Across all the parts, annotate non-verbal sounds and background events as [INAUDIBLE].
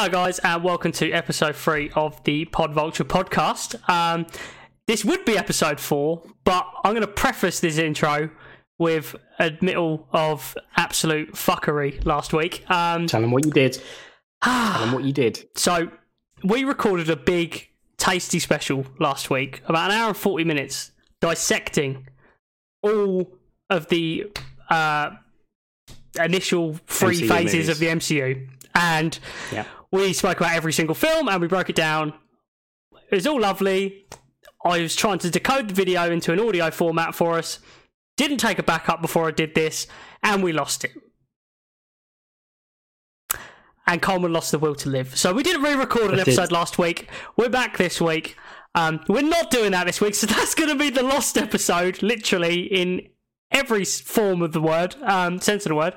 Hello, guys, and welcome to episode three of the Pod Vulture podcast. Um, this would be episode four, but I'm going to preface this intro with a admittal of absolute fuckery last week. Um, Tell them what you did. Tell them what you did. so, we recorded a big, tasty special last week, about an hour and 40 minutes, dissecting all of the uh, initial three MCU phases movies. of the MCU. And Yeah. We spoke about every single film and we broke it down. It was all lovely. I was trying to decode the video into an audio format for us. Didn't take a backup before I did this, and we lost it. And Coleman lost the will to live. So we didn't re-record an I did. episode last week. We're back this week. Um, we're not doing that this week, so [LAUGHS] that's going to be the lost episode, literally in every form of the word, um, sense of the word.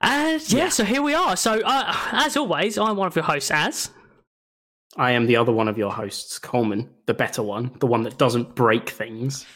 And yeah, Yeah. so here we are. So uh, as always, I'm one of your hosts, as I am the other one of your hosts, Coleman, the better one, the one that doesn't break things.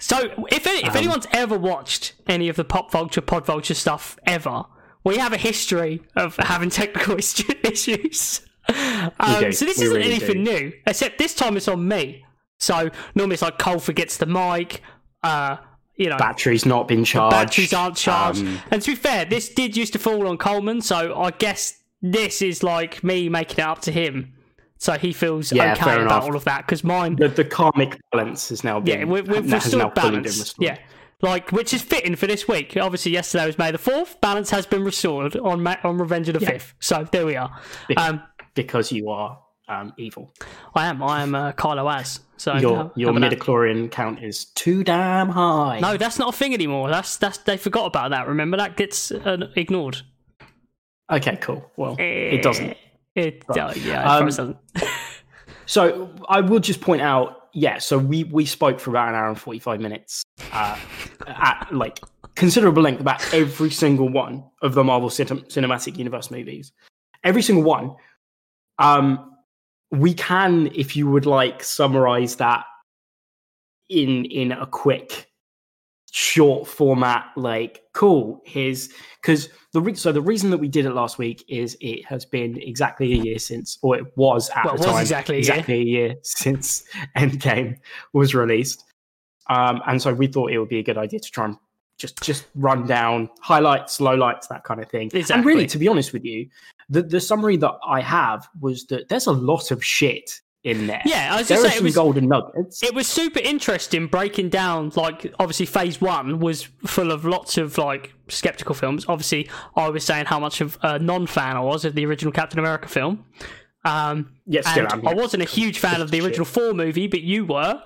So, if if Um, anyone's ever watched any of the Pop Vulture, Pod Vulture stuff ever, we have a history of having technical [LAUGHS] issues. Um, do. so this isn't really anything do. new, except this time it's on me. So normally it's like Cole forgets the mic. Uh, you know, Battery's not been charged. batteries aren't charged. Um, and to be fair, this did used to fall on Coleman, so I guess this is like me making it up to him. So he feels Yeah, okay about enough. all of that because mine the, the karmic balance has now been yeah, we've, we've restored balance. restored. Yeah, like which is fitting for this week. Obviously, yesterday was May the fourth. Balance has been restored on Ma- on Revenge of the Yeah. Fifth. So there we are. Be- Um, because you are um, evil. I am. I am uh, Kylo As. So Your how- your how about that? midichlorian count is too damn high. No, that's not a thing anymore. That's that's they forgot about that. Remember that gets uh, ignored. Okay, cool. Well, it doesn't. It uh, yeah, it Um, probably doesn't. [LAUGHS] So I will just point out, yeah. So we we spoke for about an hour and forty five minutes, uh, at like considerable length about every single one of the Marvel Cinem- Cinematic Universe movies. Every single one. Um, we can, if you would like, summarize that in in a quick short format like cool here's because the re- so the reason that we did it last week is it has been exactly a year since or it was at Well, the was time exactly a year. exactly a year since [LAUGHS] endgame was released. Um and so we thought it would be a good idea to try and just just run down highlights lowlights that kind of thing. And really to be honest with you the the summary that i have was that there's a lot of shit in there. Yeah, I was there just saying it some was golden nuggets. it was super interesting breaking down like obviously phase one was full of lots of like skeptical films. Obviously i was saying how much of a non-fan i was of the original captain america film. Um yeah still am, i wasn't a huge fan of the original four movie but you were.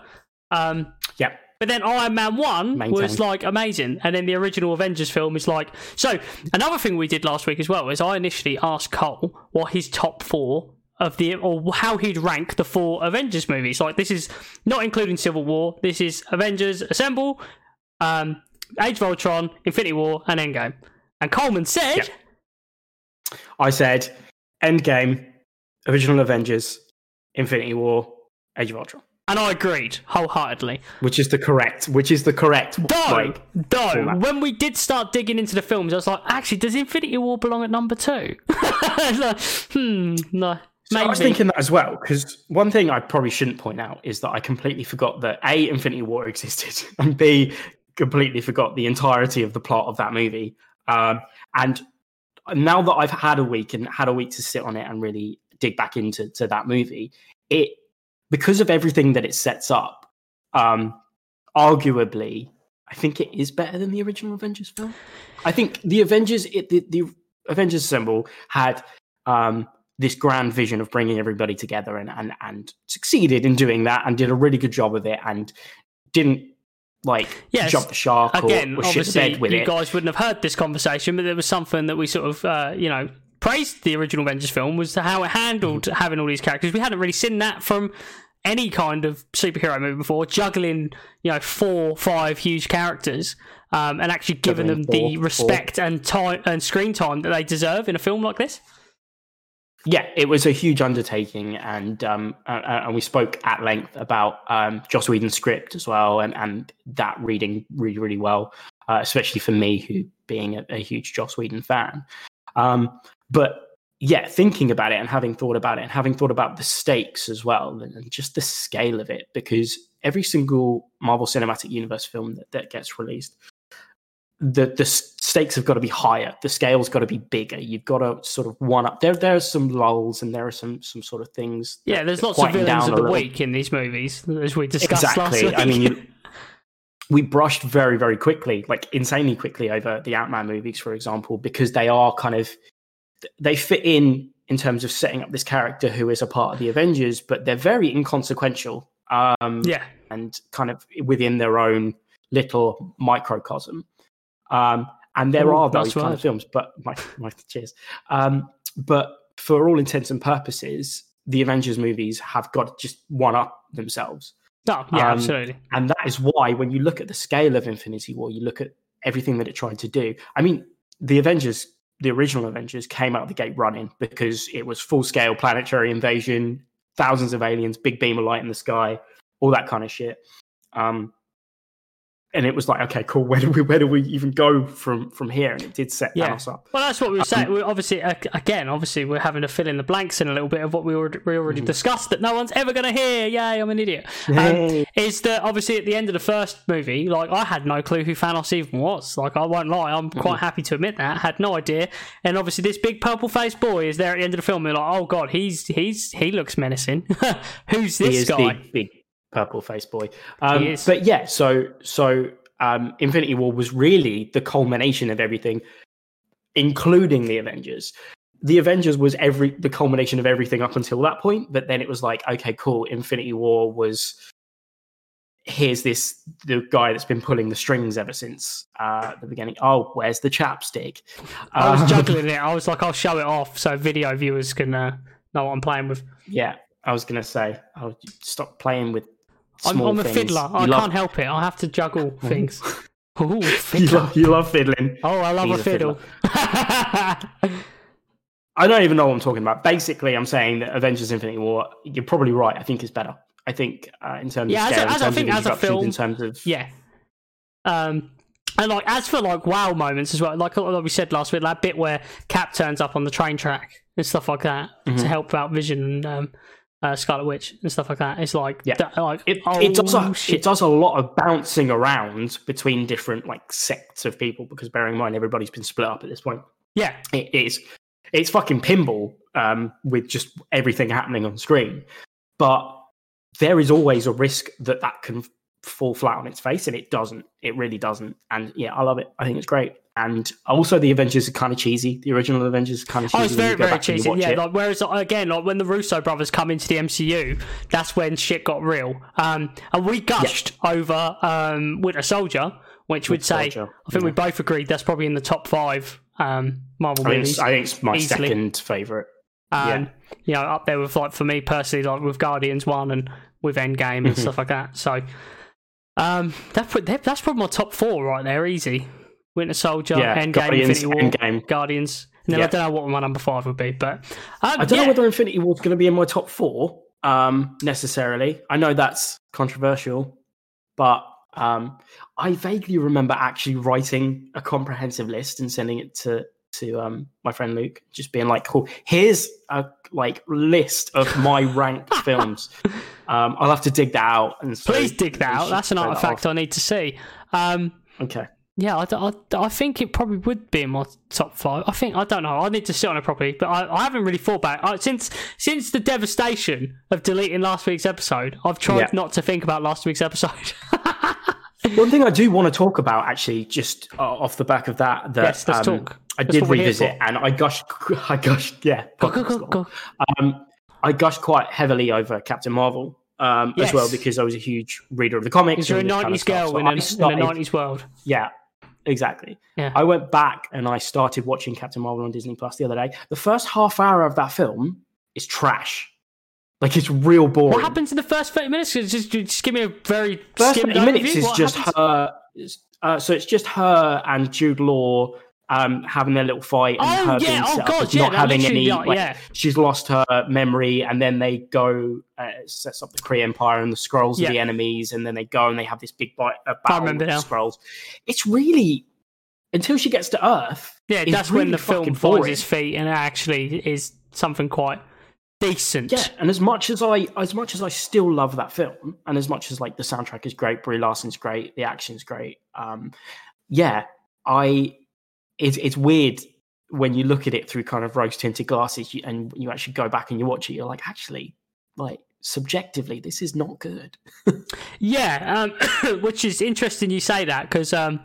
Um yeah but then Iron Man 1 was like amazing. And then the original Avengers film is like. So, another thing we did last week as well is I initially asked Cole what his top four of the. or how he'd rank the four Avengers movies. Like, this is not including Civil War. This is Avengers Assemble, um, Age of Ultron, Infinity War, and Endgame. And Coleman said. Yeah. I said Endgame, Original Avengers, Infinity War, Age of Ultron, And I agreed wholeheartedly. which is the correct, which is the correct. Though, like, though, format. when we did start digging into the films, I was like, actually, does Infinity War belong at number two? [LAUGHS] Like, hmm, no, so maybe. I was thinking that as well because one thing I probably shouldn't point out is that I completely forgot that a Infinity War [LAUGHS] existed and b completely forgot the entirety of the plot of that movie. Um, and now that I've had a week and had a week to sit on it and really dig back into to that movie, it because of everything that it sets up, um, arguably, I think it is better than the original Avengers film. I think the Avengers, it, the, the Avengers Assemble had um, this grand vision of bringing everybody together and, and and succeeded in doing that and did a really good job of it and didn't like Yes. jump the shark Again, or, or shit the bed with you it. guys wouldn't have heard this conversation, but there was something that we sort of, uh, you know, praised the original Avengers film was how it handled Mm-hmm. having all these characters. We hadn't really seen that from any kind of superhero movie before, juggling, you know, four, five huge characters. Um, and actually giving them Juggling the four, respect and time and screen time that they deserve in a film like this. yeah, it was a huge undertaking, and um, uh, and we spoke at length about um, Joss Whedon's script as well, and and that reading really really well, uh, especially for me, who being a, a huge Joss Whedon fan. Um, but yeah, thinking about it and having thought about it and having thought about the stakes as well and, just the scale of it, because every single Marvel Cinematic Universe film that, that gets released, the the stakes have got to be higher. The scale's got to be bigger. You've got to sort of one up. There there are some lulls and there are some some sort of things. Yeah, there's lots of villains of the week in these movies, as we discussed last Exactly. week. I mean, you, [LAUGHS] we brushed very, very quickly, like insanely quickly, over the Ant Man movies, for example, because they are kind of they fit in in terms of setting up this character who is a part of the Avengers, but they're very inconsequential. Um, yeah, and kind of within their own little microcosm. Um, and there Ooh, are those kind word. of films, but my, my cheers. Um, but for all intents and purposes, the Avengers movies have got just one up themselves. no, yeah, Um, absolutely. And that is why, when you look at the scale of Infinity War, you look at everything that it tried to do. I mean, the Avengers, the original Avengers, came out the gate running because it was full scale planetary invasion, thousands of aliens, big beam of light in the sky, all that kind of shit. Um, and it was like, okay, cool. [LAUGHS] Where do we where do we even go from from here? And it did set Yeah. Thanos up. Well, that's what we were saying. Um, we obviously, uh, again, obviously, we're having to fill in the blanks in a little bit of what we already, we already Mhm. discussed that no one's ever going to hear. Yay, I'm an idiot. Um, is that obviously at the end of the first movie, like I had no clue who Thanos even was. Like I won't lie, I'm quite happy to admit that. Had no idea. And obviously this big purple faced boy is there at the end of the film. We're like, oh god, he's he's he looks menacing. [LAUGHS] Who's this is guy? big purple face boy. Um. But yeah, so so um, Infinity War was really the culmination of everything, including the Avengers. The Avengers was every the culmination of everything up until that point, but then it was like, okay, cool. Infinity War was here's this the guy that's been pulling the strings ever since uh, the beginning. Oh, where's the chapstick? I was Um, juggling [LAUGHS] it. I was like, I'll show it off so video viewers can uh, know what I'm playing with. Yeah, I was gonna say, I'll stop playing with. I'm, I'm a things. fiddler. You I love- can't help it. I have to juggle [LAUGHS] things. Ooh, [LAUGHS] You love, you love fiddling. Oh, I love He's a a fiddle. I don't even know what I'm talking about. Basically, I'm saying that Avengers: Infinity War. You're probably right. I think is better. I think uh, in terms Yeah, of as a- scale, in as I think of as a film- in terms of yeah. Um, and like as for like wow moments as well, like, like we said last week, that bit where Cap turns up on the train track and stuff like that Mhm. to help out Vision and um, uh, Scarlet Witch and stuff like that. It's like Yeah. that, like it, oh, it does a, shit. it does a lot of bouncing around between different like sects of people because bearing in mind everybody's been split up at this point. yeah, It is it's fucking pinball um, with just everything happening on screen, but there is always a risk that that can fall flat on its face, and it doesn't. It really doesn't. And yeah, I love it. I think it's great. And also, the Avengers are kind of cheesy. The original Avengers are kind of cheesy. Oh, it's very, very back and you cheesy. Yeah, it. like whereas again, like when the Russo brothers come into the MCU, that's when shit got real. Um, and we gushed over um Winter Soldier, which would say Soldier, I think we both agreed that's probably in the top five um Marvel I think, movies. it's, I think it's my easily. second favorite. um, you know, up there with like for me personally, like with Guardians one and with Endgame and Mhm. stuff like that. So, um, that, that that's probably my top four right there, easy. Winter Soldier, Yeah, Endgame, Guardians, Infinity War, Endgame. Guardians, and then Yeah. I don't know what my number five would be, but um, I don't yeah. know whether Infinity War is going to be in my top four um, necessarily. I know that's controversial, but um, I vaguely remember actually writing a comprehensive list and sending it to to um, my friend Luke, just being like, "Cool, here's a like list of my [LAUGHS] ranked films." Um, I'll have to dig that out and so Please dig that out. That's an that artifact I need to see. Um. Okay. Yeah, I, I, I think it probably would be in my top five. I think I don't know. I need to sit on it properly, but I, I haven't really thought about it I, since since the devastation of deleting last week's episode. I've tried Yeah. not to think about last week's episode. [LAUGHS] One thing I do want to talk about, actually, just uh, off the back of that, that yes, let's um, talk. I did what we're here revisit, and I gushed, [LAUGHS] I gushed, yeah, Go, go, go, go. Um, I gushed quite heavily over Captain Marvel um, as well because I was a huge reader of the comics. You're a and this kind of '90s girl So in, a, in a '90s world. Yeah, exactly. Yeah. I went back and I started watching Captain Marvel on Disney Plus the other day. The first half hour of that film is trash. Like it's real boring. What happens in the first 30 minutes? Just, just give me a very First 30 minutes overview. is What just happens? her. Uh, so it's just her and Jude Law um, having their little fight and Oh her yeah! being Oh set up god! as Yeah, not having any. like, like, yeah. she's lost her memory and then they go uh, sets up the Kree Empire and the Skrulls Yeah. are the enemies and then they go and they have this big bite, uh, battle with the Skrulls. It's really until she gets to Earth. Yeah, that's when the film finds its feet and it actually is something quite decent. Yeah, and as much as I as much as I still love that film, and as much as like the soundtrack is great, Brie Larson's great, the action's great. Um, yeah, I it's it's weird when you look at it through kind of rose tinted glasses, you, and you actually go back and you watch it. You're like, actually, like subjectively, this is not good. [LAUGHS] Yeah, um, [COUGHS] which is interesting you say that because um,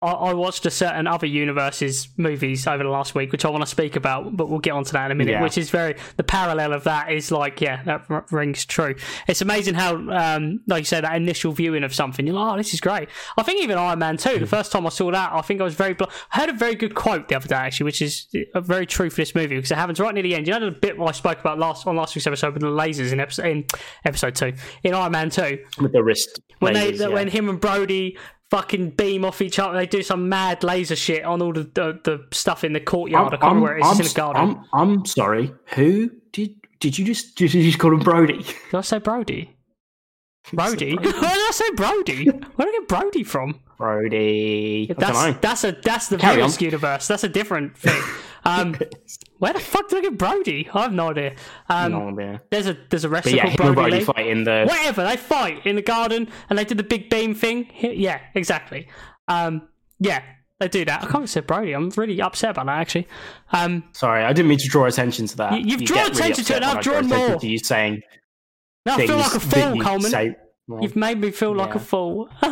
I, I watched a certain other universes movies over the last week, which I want to speak about, but we'll get onto that in a minute. Yeah. Which is very the parallel of that is like, yeah, that r- rings true. It's amazing how, um, like you said, that initial viewing of something, you're like, oh, this is great. I think even Iron Man two, the first time I saw that, I think I was very. Bl- I heard a very good quote the other day actually, which is uh, very true for this movie because it happens right near the end. You know the bit I spoke about last on last week's episode with the lasers in episode in episode two in Iron Man two With the wrist, when lasers, they yeah. when him and Brody fucking beam off each other, they do some mad laser shit on all the the, the stuff in the courtyard. I can't remember where it is. In the garden. I'm, I'm sorry. Who did did you just did you just call him Brody? did I say Brody? [LAUGHS] Brody? [LAUGHS] Where did I say Brody? Where did I get Brody from? Brody. That's that's a that's the Carrie universe. That's a different thing. [LAUGHS] Um, [LAUGHS] where the fuck did I get Brody? I have no idea. Um, No idea. There's a there's a wrestler yeah, called Brody, Brodie Lee. fight in the. Whatever they fight in the garden and they did the big beam thing. Yeah, exactly. Um, yeah, they do that. I can't say Brody. I'm really upset about that actually. Um, Sorry, I didn't mean to draw attention to that. You- you've You drawn really attention to it, I've drawn more. To you saying now I feel like a fool, you Coleman. say. Well, You've made me feel like a fool. [LAUGHS]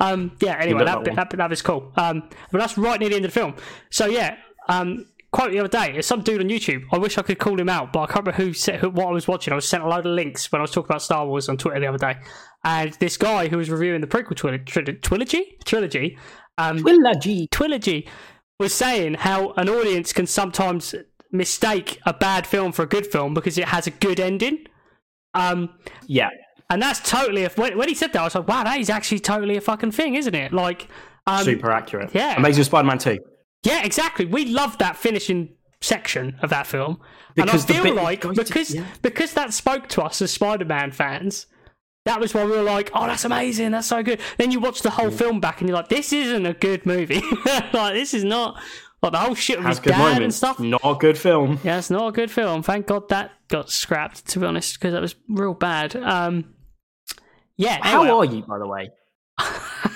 um, yeah. Anyway, that, like bit, one. that that was cool. Um, but that's right near the end of the film. So yeah. Um, quote the other day. There's some dude on YouTube. I wish I could call him out, but I can't remember who said who, what I was watching. I was sent a load of links when I was talking about Star Wars on Twitter the other day, and this guy who was reviewing the prequel tril- tri- trilogy, trilogy, um, Trilogy. trilogy was saying how an audience can sometimes mistake a bad film for a good film because it has a good ending. Um, Yeah. and that's totally a, when, when he said that, I was like, wow, that is actually totally a fucking thing, isn't it? Like, um, Super accurate. yeah. Amazing Spider-Man 2. Yeah, exactly. We love that finishing section of that film, Because and I feel like goes to- because yeah. because that spoke to us as Spider-Man fans. That was why we were like, "Oh, that's amazing! That's so good." Then you watch the whole Mm. film back, and you're like, "This isn't a good movie. [LAUGHS] like, this is not like the whole shit with Has his good dad and stuff." Not a good film. Yeah, it's not a good film. Thank God that got scrapped. To be honest, because that was real bad. Um, yeah. How anyway. are you, by the way? [LAUGHS]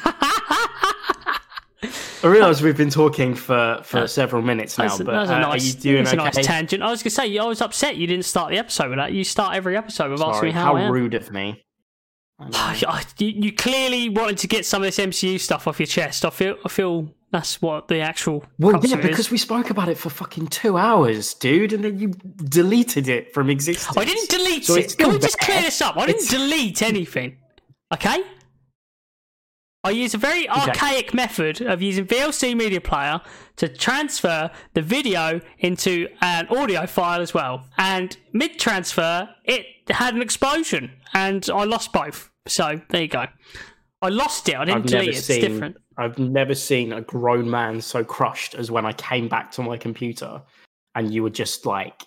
I realise we've been talking for, for several minutes now, a- but uh, nice, are you doing okay? nice tangent. I was gonna say, I was upset you didn't start the episode with that. You start every episode with asking me how, how rude of me. [SIGHS] I you, you clearly wanted to get some of this MCU stuff off your chest. I feel, I feel that's what the actual. Well, yeah, it is. because we spoke about it for fucking two hours, dude, and then you deleted it from existence. I didn't delete So it. Can we just clear this up? I didn't It's- delete anything. Okay? I use a very archaic method of using VLC Media Player to transfer the video into an audio file as well. And mid transfer, it had an explosion, and I lost both. So there you go. I lost it. I didn't I've delete it. It's seen. different. I've never seen a grown man so crushed as when I came back to my computer, and you were just like,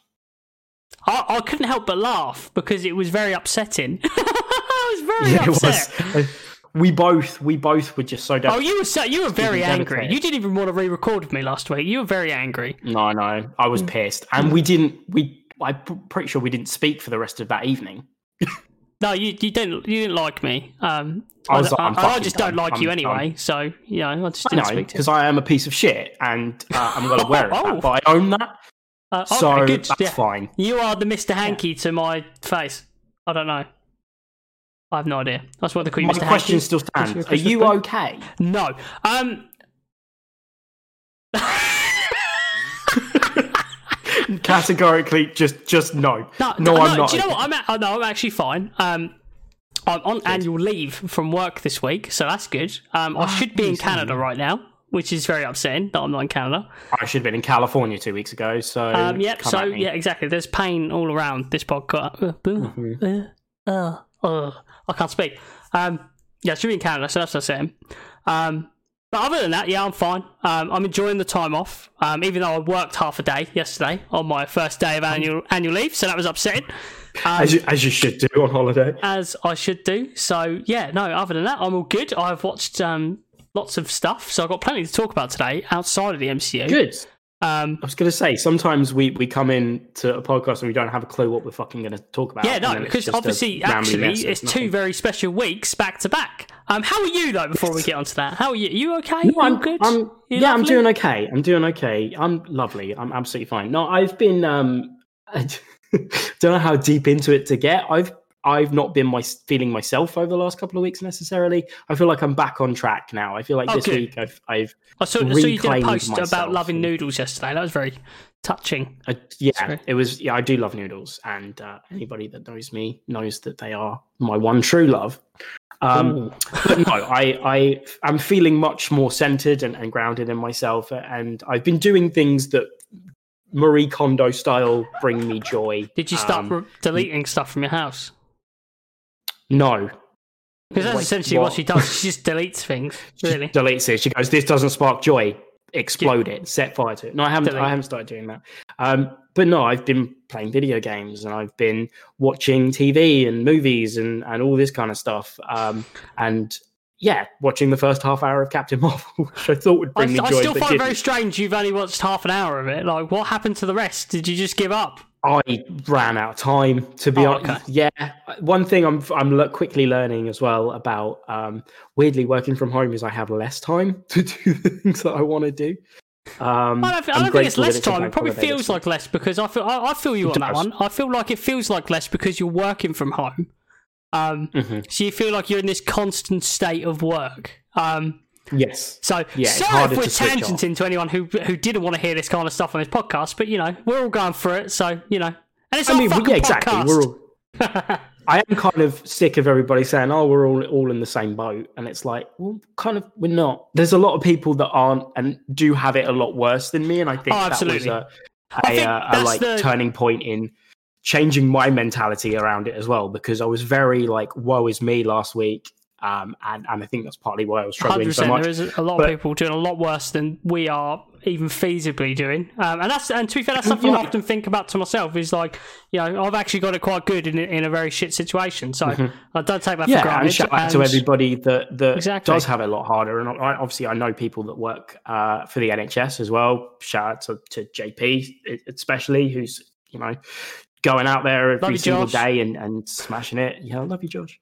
I, I couldn't help but laugh because it was very upsetting. [LAUGHS] I was very yeah, it upset. Was. We both, we both were just so. Oh, you were so, you were very angry. You didn't even want to re-record with me last week. You were very angry. No, no, I Mm. was pissed, and we didn't. We, I'm pretty sure we didn't speak for the rest of that evening. No, you you didn't you didn't like me. Um, I was I, like, I'm I, I fucking just don't like I'm you anyway. So you know, I just I didn't know speak to you. because I am a piece of shit, and uh, I'm well aware of Oh. that. But I own that, Uh, okay, so good. that's yeah. fine. You are the Mister Hanky to my face. I don't know. I have no idea. That's what the call you, My Mr. question Hanky. still stands: Are you present? okay? No. Um. [LAUGHS] Categorically, just, just no. No, no, I'm not. Do you know what? I'm a- oh, no, I'm actually fine. Um, I'm on annual leave from work this week, so that's good. Um, I Ah, should be in Canada right now, which is very upsetting that I'm not in Canada. I should have been in California two weeks ago. So, Um, yep. So yeah, exactly. There's pain all around this podcast. Uh, Mm-hmm. uh, uh, uh, I can't speak. Um, yeah, I should be in Canada, so that's the I'm. Um, but other than that, yeah, I'm fine. Um, I'm enjoying the time off. Um, even though I worked half a day yesterday on my first day of annual annual leave, so that was upsetting. Um, as you, as you should do on holiday. as I should do. So yeah, no. Other than that, I'm all good. I've watched um, lots of stuff. So I've got plenty to talk about today outside of the MCU. Good. Um, I was going to say sometimes we we come in to a podcast and we don't have a clue what we're fucking going to talk about. yeah, no, because obviously, actually, it's two very special weeks back to back. Um, how are you though? Before we get onto that, how are you? you okay? No, I'm, good? I'm, You yeah, I'm doing okay. I'm doing okay. I'm lovely. I'm absolutely fine. No, I've been. Um, [LAUGHS] I don't know how deep into it to get. I've I've not been my feeling myself over the last couple of weeks necessarily. I feel like I'm back on track now. I feel like Oh, this week I've I've I saw, I saw you did a reclaimed post about loving noodles yesterday. That was very touching. I, yeah, Sorry. it was. Yeah, I do love noodles, and uh, anybody that knows me knows that they are my one true love. Um, but no, I, I, I'm feeling much more centered and, and grounded in myself, and I've been doing things that Marie Kondo style bring me joy. Did you start Um, re- deleting stuff from your house? No, Because that's Wait, essentially what? what? she does. She just deletes things. [LAUGHS] She Really? deletes it. She goes, "This doesn't spark joy. Explode it. Set fire to it." No, I haven't. Delete. I haven't started doing that. Um, but no, I've been playing video games and I've been watching TV and movies and and all this kind of stuff. Um, and yeah, watching the first half hour of Captain Marvel, [LAUGHS] which I thought would I, bring me I joy. still but find it very strange you've only watched half an hour of it. Like, what happened to the rest? Did you just give up? I ran out of time to be Oh, honest. okay. Yeah, one thing I'm I'm quickly learning as well about um, weirdly working from home is I have less time [LAUGHS] to do the things that I want to do. Um, I don't, I don't think it's less time. It probably feels like less because I feel I, I feel you It on that one. I feel like it feels like less because you're working from home. Um. Mhm. so you feel like you're in this constant state of work. Um, Yes. so Yeah, sorry if we're off. tangenting to anyone who who didn't want to hear this kind of stuff on this podcast, but you know we're all going for it. So you know, and it's I mean, fucking yeah, exactly. podcast. We're all. [LAUGHS] I am kind of sick of everybody saying, "Oh, we're all all in the same boat," and it's like, well, kind of, we're not. There's a lot of people that aren't and do have it a lot worse than me, and I think Oh, that was a, a, uh, a like the- turning point in changing my mentality around it as well because I was very like, "Woe is me" last week, um, and and I think that's partly why I was struggling so much. There is a lot But- of people doing a lot worse than we are even feasibly doing, um, and that's and to be fair, that's something [LAUGHS] I often think about to myself. Is like, you know, I've actually got it quite good in a- in a very shit situation, so I don't take that for Mm-hmm. yeah, granted. and shout out to everybody that that Exactly. does have it a lot harder. And I, obviously, I know people that work uh, for the NHS as well. Shout out to, to JP, especially, who's you know going out there every you, single day and, and smashing it. Yeah, I love you, Josh,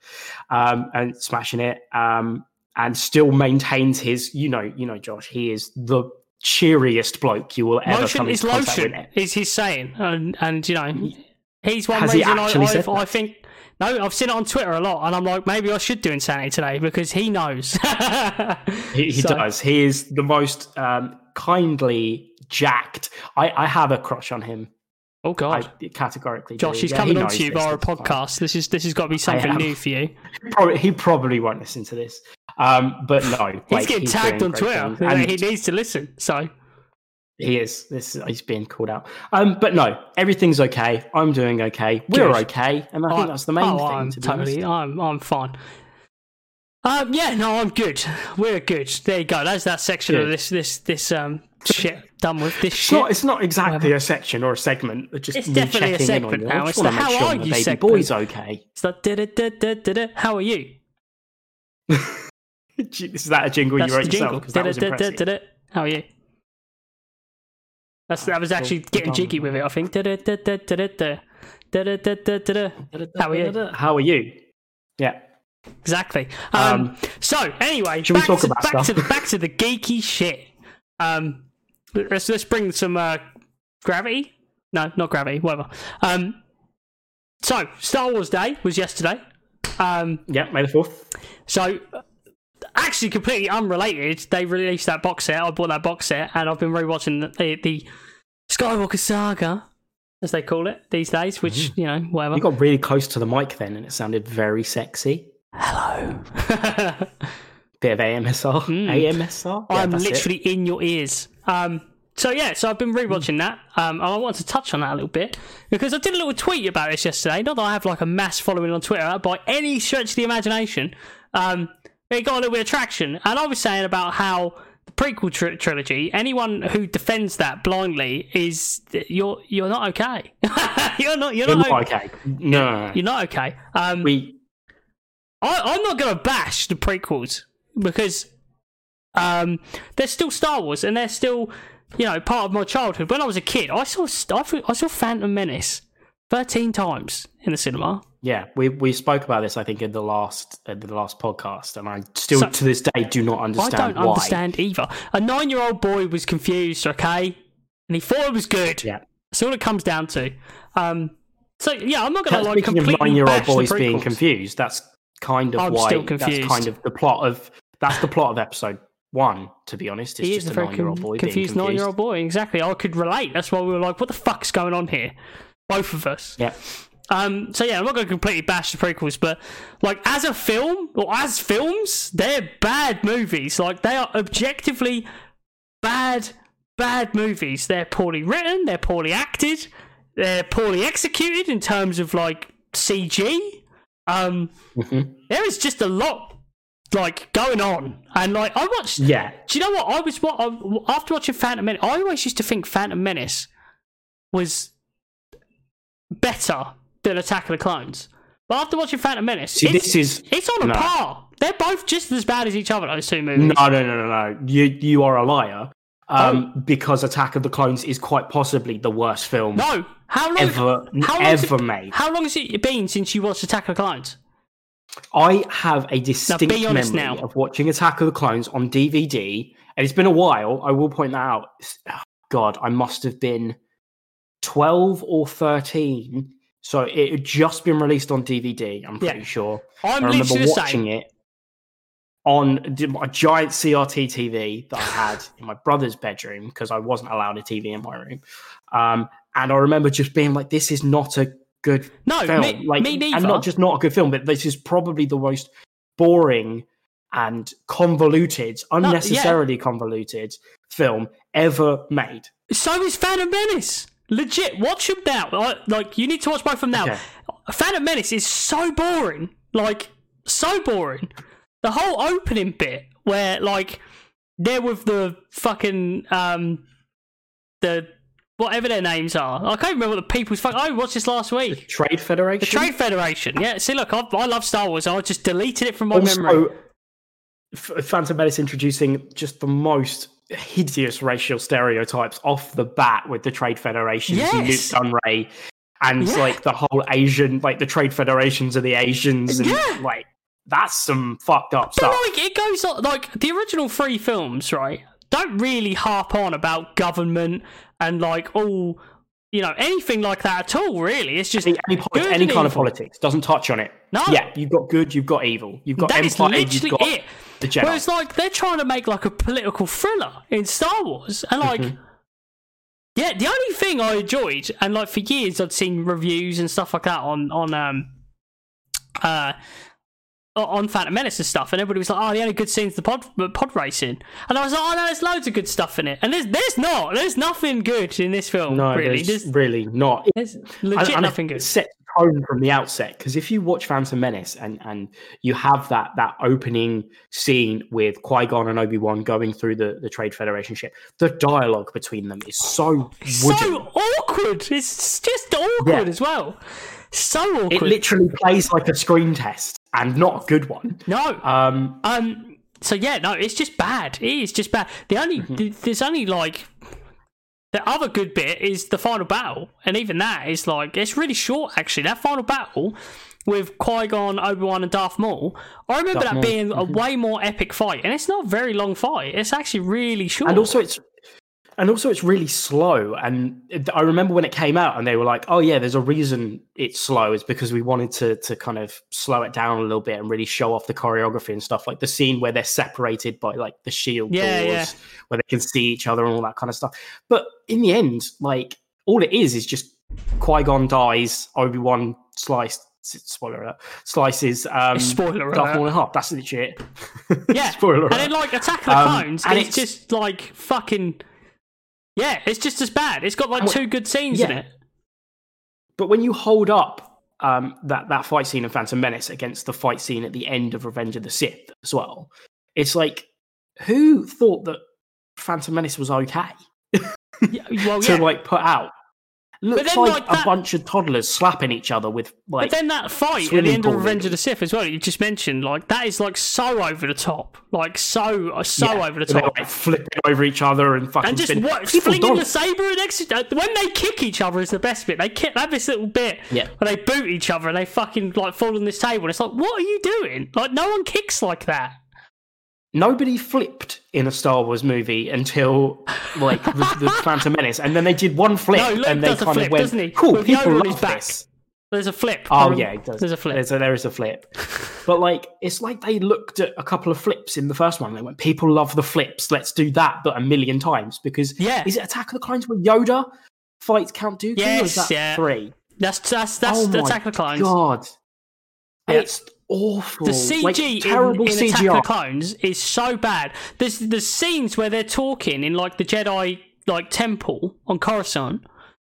um, and smashing it, um, and still maintains his. You know, you know, Josh. He is the cheeriest bloke you will ever Motion come is lotion, with. is his saying, and and you know, he's one Has he reason I, I've, I think. No, I've seen it on Twitter a lot, and I'm like, maybe I should do insanity today because he knows. [LAUGHS] He, he So- does. He is the most um, kindly jacked. I, I have a crush on him. Oh I God, categorically. Josh, do. he's Yeah, coming he on to you this, via a that's fine. podcast. This is this has got to be something new for you. Probably, he probably won't listen to this. Um, but no, He's getting he's tagged on Twitter. things, and he needs to listen. So he is. This is, he's being called out. Um, but no, everything's okay. I'm doing okay. We're Good. okay, and I think that's the main oh, thing. I'm to be totally. honest. I'm I'm fine. Um, yeah, no, I'm good. We're good. There you go. That's that section of this this this um shit done with this It's shit. not. It's not exactly a section or a segment. It's just It's me definitely a checking in on segment you. now. I It's just the want to how make sure are my you baby segment. boy's okay. It's like, da-da-da-da-da-da. how are you? is that a jingle That's you wrote the yourself? jingle. 'Cause that was impressive. Da-da-da-da-da. How are you? That's that was actually getting done. jiggy with it. I think. How are you? How are you? Yeah. Exactly. Um, Um, so anyway, should we back talk to, about back to the back to the geeky shit. Um, let's let's bring some uh, gravity. No, not gravity. Whatever. Um, so Star Wars Day was yesterday. Um, Yeah, May the fourth. so uh, actually completely unrelated. They released that box set. I bought that box set, and I've been rewatching the, the, the Skywalker saga, as they call it these days. Which you know, whatever. You got really close to the mic then, and it sounded very sexy. Hello. [LAUGHS] Bit of AMSR. AMSR. Yeah, I'm that's it. literally in your ears. Um, so yeah, so I've been rewatching that. Um, and I want to touch on that a little bit because I did a little tweet about this yesterday. Not that I have like a mass following on Twitter by any stretch of the imagination. Um, it got a little bit of traction, and I was saying about how the prequel tr- trilogy. Anyone who defends that blindly is you're you're not okay. [LAUGHS] you're not you're You're not, not okay. okay. No. You're not okay. Um, we I, I'm not going to bash the prequels because Um, they're still Star Wars, and they're still, you know, part of my childhood. When I was a kid, I saw I saw- I saw Phantom Menace thirteen times in the cinema. Yeah, we we spoke about this I think in the last in the last podcast, and I still So- to this day do not understand. I don't why. understand either. A nine-year-old boy was confused, okay, and he thought it was good. Yeah. That's all it comes down to. Um, so yeah, I'm not gonna like completely nine-year-old bash boys being confused, that's kind of I'm why. That's kind of the plot of that's the plot of episode one. To be honest, it's He just is a a very nine-year-old con- boy confused confused. nine-year-old boy. Exactly. I could relate. That's why we were like, "What the fuck's going on here?" Both of us. Yeah, Um, so yeah, I'm not going to completely bash the prequels, but like as a film or as films, they're bad movies. Like they are objectively bad, bad movies. They're poorly written. They're poorly acted. They're poorly executed in terms of like CG. Um, Mhm. there is just a lot like going on, and like I watched. yeah. Do you know what I was? What I, after watching Phantom Menace, I always used to think Phantom Menace was better than Attack of the Clones. But after watching Phantom Menace, See, it's, this is it's on a no. par. They're both just as bad as each other. Those two movies. no, no, no, no, no. You you are a liar. Um, because Attack of the Clones is quite possibly the worst film No. How long? ever how long's ever it, made. How long has it been since you watched Attack of the Clones? I have a distinct honest memory now. of watching Attack of the Clones on DVD, and it's been a while. I will point that out. Oh, God, I must have been twelve or thirteen, so it had just been released on DVD. I'm pretty Yeah. sure. I'm I remember watching same. it on a giant CRT TV that I had in my brother's bedroom because I wasn't allowed a TV in my room. Um, and I remember just being like, "This is not a good No, film. me, like, me neither. and not just not a good film, but this is probably the most boring and convoluted, unnecessarily convoluted film ever made. So is Phantom Menace. Legit, watch them now. Like- Like you need to watch both of them now. Okay. Phantom Menace is so boring. Like so boring. The whole opening bit where like they're with the fucking um the whatever their names are. I can't remember what the people's fuck. I watched this last week. The Trade Federation. The Trade Federation. Yeah. See, look, I, I love Star Wars. I just deleted it from my memory. also, F- Phantom Menace introducing just the most hideous racial stereotypes off the bat with the Trade Federation, Yes. Nute Gunray, and Yeah. like the whole Asian, like the Trade Federations of the Asians, and Yeah. like that's some fucked up But stuff. like it goes on like the original three films, right? Don't really harp on about government and like all you know anything like that at all. Really, it's just any, any, polit- good any kind of politics doesn't touch on it. No. Yeah, you've got good, you've got evil, you've got That is empire, literally you've got it. the Jedi. Whereas like they're trying to make like a political thriller in Star Wars, and like. Mhm. Yeah, the only thing I enjoyed, and like for years I'd seen reviews and stuff like that on on um uh on Phantom Menace and stuff, and everybody was like, "Oh, the only good scene's the pod pod racing," and I was like, "Oh no, there's loads of good stuff in it," and there's there's not, there's nothing good in this film. no, really, there's there's, really not. there's legit and nothing it good. the tone from the outset because if you watch Phantom Menace and and you have that that opening scene with Qui Gon and Obi Wan going through the the Trade Federation ship, the dialogue between them is so. So awkward. It's just awkward Yeah. as well. So awkward. it literally plays like a screen test and not a good one. no, Um, Um. So yeah, no, it's just bad. It is just bad. The only Mm-hmm. th- there's only like the other good bit is the final battle, and even that is like it's really short. Actually, that final battle with Qui Gon, Obi Wan, and Darth Maul. I remember Darth that Maul, being a way more epic fight, and it's not a very long fight. It's actually really short. and also it's and also it's really slow and it- i remember when it came out and they were like oh yeah there's a reason it's slow is because we wanted to to kind of slow it down a little bit and really show off the choreography and stuff like the scene where they're separated by like the shield Yeah, doors yeah. where they can see each other and all that kind of stuff but in the end like all it is is just qui-gon dies obi-wan sliced spoiler alert slices um Spoiler Darth alert. Maul in half. That's legit. [LAUGHS] Yeah, spoiler alert. and then like Attack of the Um, Clones, and it's, it's- just like fucking. Yeah, it's just as bad. It's got like two good scenes in it. But when you hold up um, that that fight scene in Phantom Menace against the fight scene at the end of Revenge of the Sith as well, it's like who thought that Phantom Menace was okay Yeah, well, [LAUGHS] to like put out? Looks then, like, like, a bunch of toddlers slapping each other with like. But then that fight at the end of Revenge of the Sith as well, you just mentioned, like that is like so over the top, like so uh, so Yeah, over the they're, top, like flipping over each other and fucking and just spin- what People flinging don't- the saber next. uh, When they kick each other is the best bit. They kick they have this little bit Yeah. where they boot each other and they fucking like fall on this table. And it's like, what are you doing? Like no one kicks like that. Nobody flipped in a Star Wars movie until like the, the [LAUGHS] Phantom Menace, and then they did one flip, No, Luke and they kind flip, of went, he? "Cool, With people love back. this." There's a flip. Oh yeah. There's a flip. There's a, there is a flip, but like it's like they looked at a couple of flips in the first one. They went, "People love the flips. Let's do that, but a million times." Because Yeah. is it Attack of the Clones where Yoda fights Count Dooku? Yes, that yeah. three? That's that's that's oh the Attack of the Clones. God, it's awful. The CG like, in, terrible in Attack of the Clones is so bad. There's the scenes where they're talking in like the Jedi like temple on Coruscant,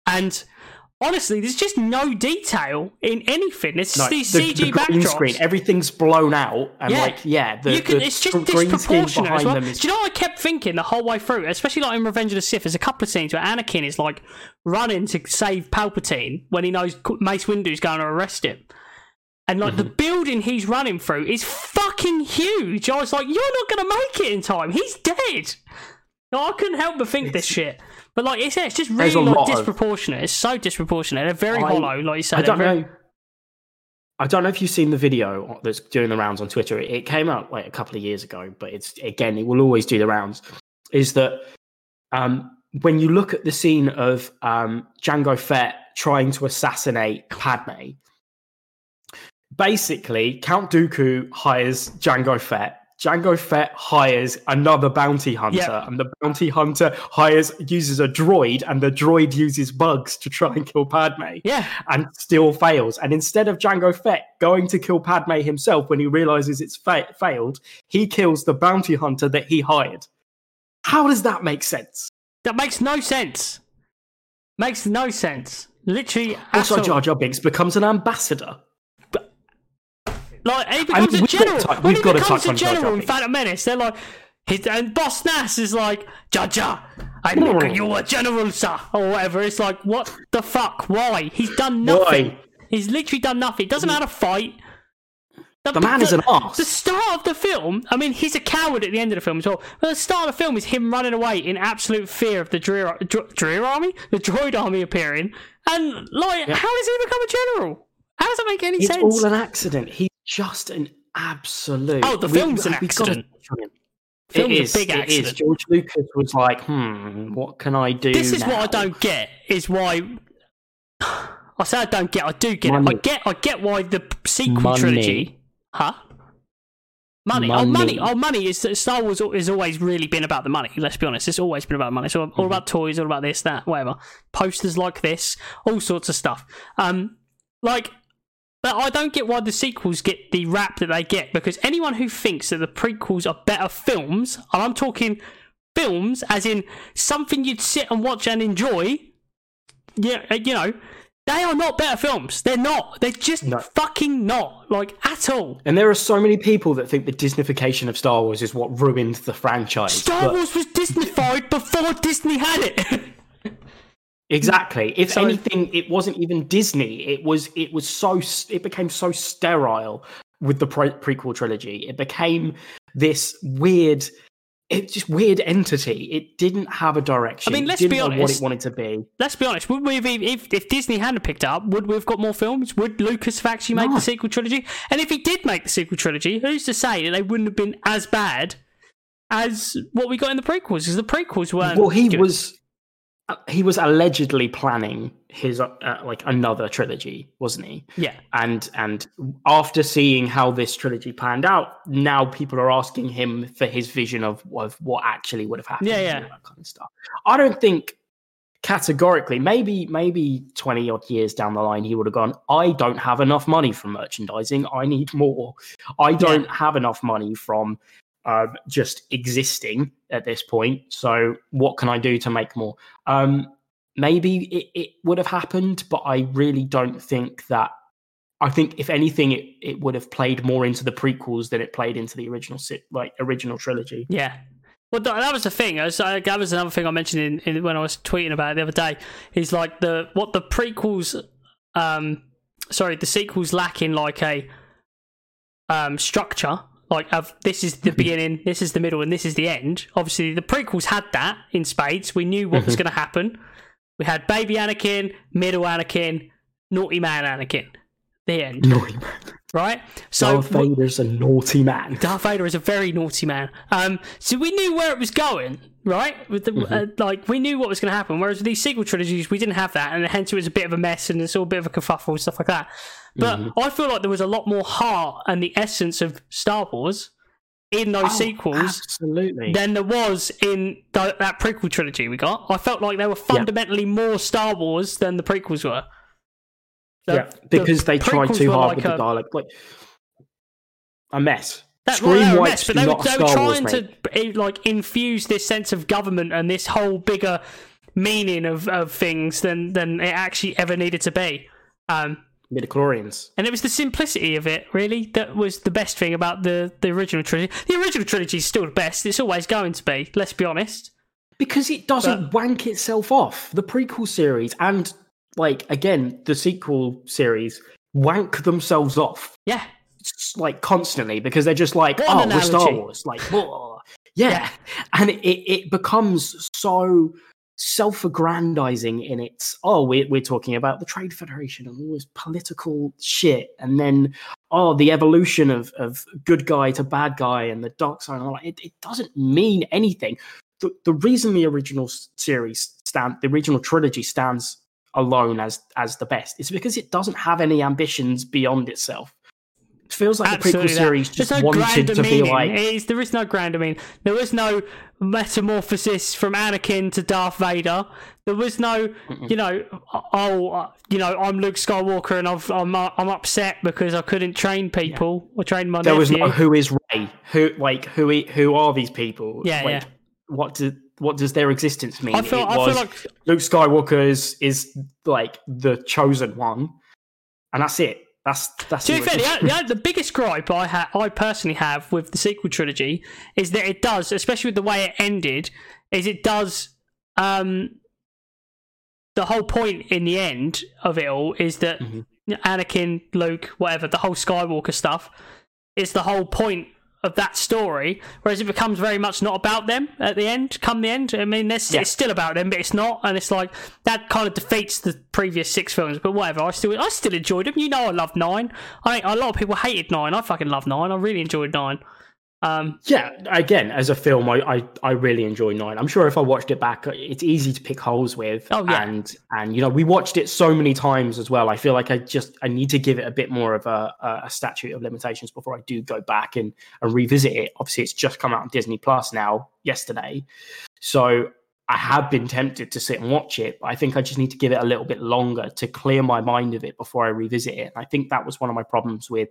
and honestly, there's just no detail in anything. It's No, these the, CG the green backdrops. screen, everything's blown out, and Yeah. like yeah, the, you can, the it's just disproportionate as well. them is Do you know what I kept thinking the whole way through, especially like in Revenge of the Sith? There's a couple of scenes where Anakin is like running to save Palpatine when he knows Mace Windu's going to arrest him. And like the Mm-hmm. building he's running through is fucking huge. I was like, you're not going to make it in time. He's dead. No, I couldn't help but think this shit. But like, it's, it's just really like lot of- disproportionate. It's so disproportionate. They're very I- hollow, like you said. I don't very- know. I don't know if you've seen the video that's doing the rounds on Twitter. It, it came out like a couple of years ago, but it's again, it will always do the rounds. Is that um, when you look at the scene of um, Jango Fett trying to assassinate Padme, basically Count Dooku hires Jango Fett. Jango Fett hires another bounty hunter, Yeah. and the bounty hunter hires uses a droid, and the droid uses bugs to try and kill Padme Yeah. and still fails. And instead of Jango Fett going to kill Padme himself when he realizes it's fa- failed, he kills the bounty hunter that he hired. How does that make sense? That makes no sense. Makes no sense. Literally, Also. Jar Jar Binks becomes an ambassador. Like, and he becomes a got general. touch- when he got to becomes a on Jar Jar general in Phantom Menace, they're like, his, and Boss Nass is like, Jar, I make you a general, sir, or whatever. It's like, what the fuck? Why? He's done nothing. Why? He's literally done nothing. He doesn't mm. know how to fight. The man is an arse. The start of the film, I mean, he's a coward at the end of the film as well. But the start of the film is him running away in absolute fear of the Dreer, Dreer army, the droid army appearing, and like, how does he become a general? How does that make any It's sense? It's all an accident. He's just an absolute. Oh, the film's an we've gotta accident. touch on him. Film's it a is. big It is. accident. George Lucas was like, hmm, what can I do? this is what I don't get. Is why [SIGHS] I say I don't get. I do get it. I get. I get why the sequel Money. trilogy, huh? Money. Oh, money. Money. Oh, money is Star Wars has always really been about the money. Let's be honest. It's always been about money. It's all, Mm-hmm. all about toys, all about this, that, whatever. Posters like this, all sorts of stuff. Um, like, but I don't get why the sequels get the rap that they get because anyone who thinks that the prequels are better films, and I'm talking films as in something you'd sit and watch and enjoy, yeah, uh, you know, they are not better films. They're not. They're just No. fucking not. Like at all. And there are so many people that think the Disneyfication of Star Wars is what ruined the franchise. Star but- Wars was Disneyfied before Disney had it. [LAUGHS] Exactly. If So- anything, it wasn't even Disney. It was. It was so. It became so sterile with the pre- prequel trilogy. It became this weird. It's just weird entity. It didn't have a direction. I mean, let's didn't be honest. what it wanted to be. Let's be honest. Would we have, if if Disney hadn't picked up, would we have got more films? Would Lucas have actually made No. the sequel trilogy? And if he did make the sequel trilogy, who's to say that they wouldn't have been as bad as what we got in the prequels? Because the prequels weren't. Well, he good. was. He was allegedly planning his uh, uh, like another trilogy, wasn't he? Yeah. and and after seeing how this trilogy panned out, now people are asking him for his vision of, of what actually would have happened. Yeah, yeah. that kind of stuff. I don't think categorically, maybe maybe twenty odd years down the line, he would have gone. I don't have enough money from merchandising. I need more. I don't have enough money from. Um, just existing at this point. So, what can I do to make more? Um, maybe it, it would have happened, but I really don't think that. I think if anything, it, it would have played more into the prequels than it played into the original like original trilogy. Yeah. Well, that was the thing. That was another thing I mentioned in, in when I was tweeting about it the other day. Is like the what the prequels, um, sorry, the sequels lack in like a um structure. Like of this is the [LAUGHS] beginning, this is the middle, and this is the end. Obviously, the prequels had that in spades. We knew what was going to happen. We had baby Anakin, middle Anakin, naughty man Anakin. The end, Naughty man. right? So Darth Vader's a naughty man. Darth Vader is a very naughty man. Um, so we knew where it was going, right? With the uh, like, we knew what was going to happen. Whereas with these sequel trilogies, we didn't have that, and hence it was a bit of a mess and it's all a bit of a kerfuffle and stuff like that. But I feel like there was a lot more heart and the essence of Star Wars in those Oh, sequels Absolutely. than there was in th- that prequel trilogy we got. I felt like they were fundamentally more Star Wars than the prequels were. The- yeah, because the they tried too hard like with the a- dialogue. Like a mess. That, well, Scream a mess, but they were, they were Star Wars, trying to like infuse this sense of government and this whole bigger meaning of, of things than than it actually ever needed to be. Um, Midichlorians. and it was the simplicity of it, really, that was the best thing about the, the original trilogy. The original trilogy is still the best. It's always going to be. Let's be honest. Because it doesn't wank itself off. The prequel series and like again, the sequel series wank themselves off Yeah, like constantly because they're just like, What oh, we're Star. Wars. Like. Yeah. [LAUGHS] Yeah. And it, it becomes so self aggrandizing in its, oh, we're, we're talking about the Trade Federation and all this political shit. And then, oh, the evolution of, of good guy to bad guy and the dark side. And all that. It, it doesn't mean anything. The, the reason the original series stand, the original trilogy stands alone as as the best is because it doesn't have any ambitions beyond itself. It feels like absolutely. the prequel series There's just no wanted to be like, is, there is no grander meaning. There was no metamorphosis from Anakin to Darth Vader. There was no, you know, oh, uh, you know, I'm Luke Skywalker and I've, I'm uh, I'm upset because I couldn't train people or train my there was no who is Rey, who like who who are these people? Yeah, like, yeah. What do what does their existence mean? I feel, I feel like Luke Skywalker is, is like the chosen one, and that's it. That's that's To be fair, the, the, biggest gripe I ha- I personally have with the sequel trilogy is that it does, especially with the way it ended, is it does. Um, the whole point in the end of it all is that Mhm. Anakin, Luke, whatever, the whole Skywalker stuff is the whole point of that story. Whereas it becomes very much not about them at the end. Come the end, I mean, Yeah. it's still about them, but it's not, and it's like that kind of defeats the previous six films. But whatever, I still I still enjoyed them. You know, I loved nine. I think a lot of people hated nine. I fucking love nine. I really enjoyed nine. Um, Yeah, again, as a film, I, I I really enjoy Nine. I'm sure if I watched it back, it's easy to pick holes with. Oh, yeah. and and you know we watched it so many times as well. I feel like I just I need to give it a bit more of a a, statute of limitations before I do go back and and revisit it. Obviously, it's just come out on Disney Plus now yesterday, so I have been tempted to sit and watch it. But I think I just need to give it a little bit longer to clear my mind of it before I revisit it. And I think that was one of my problems with.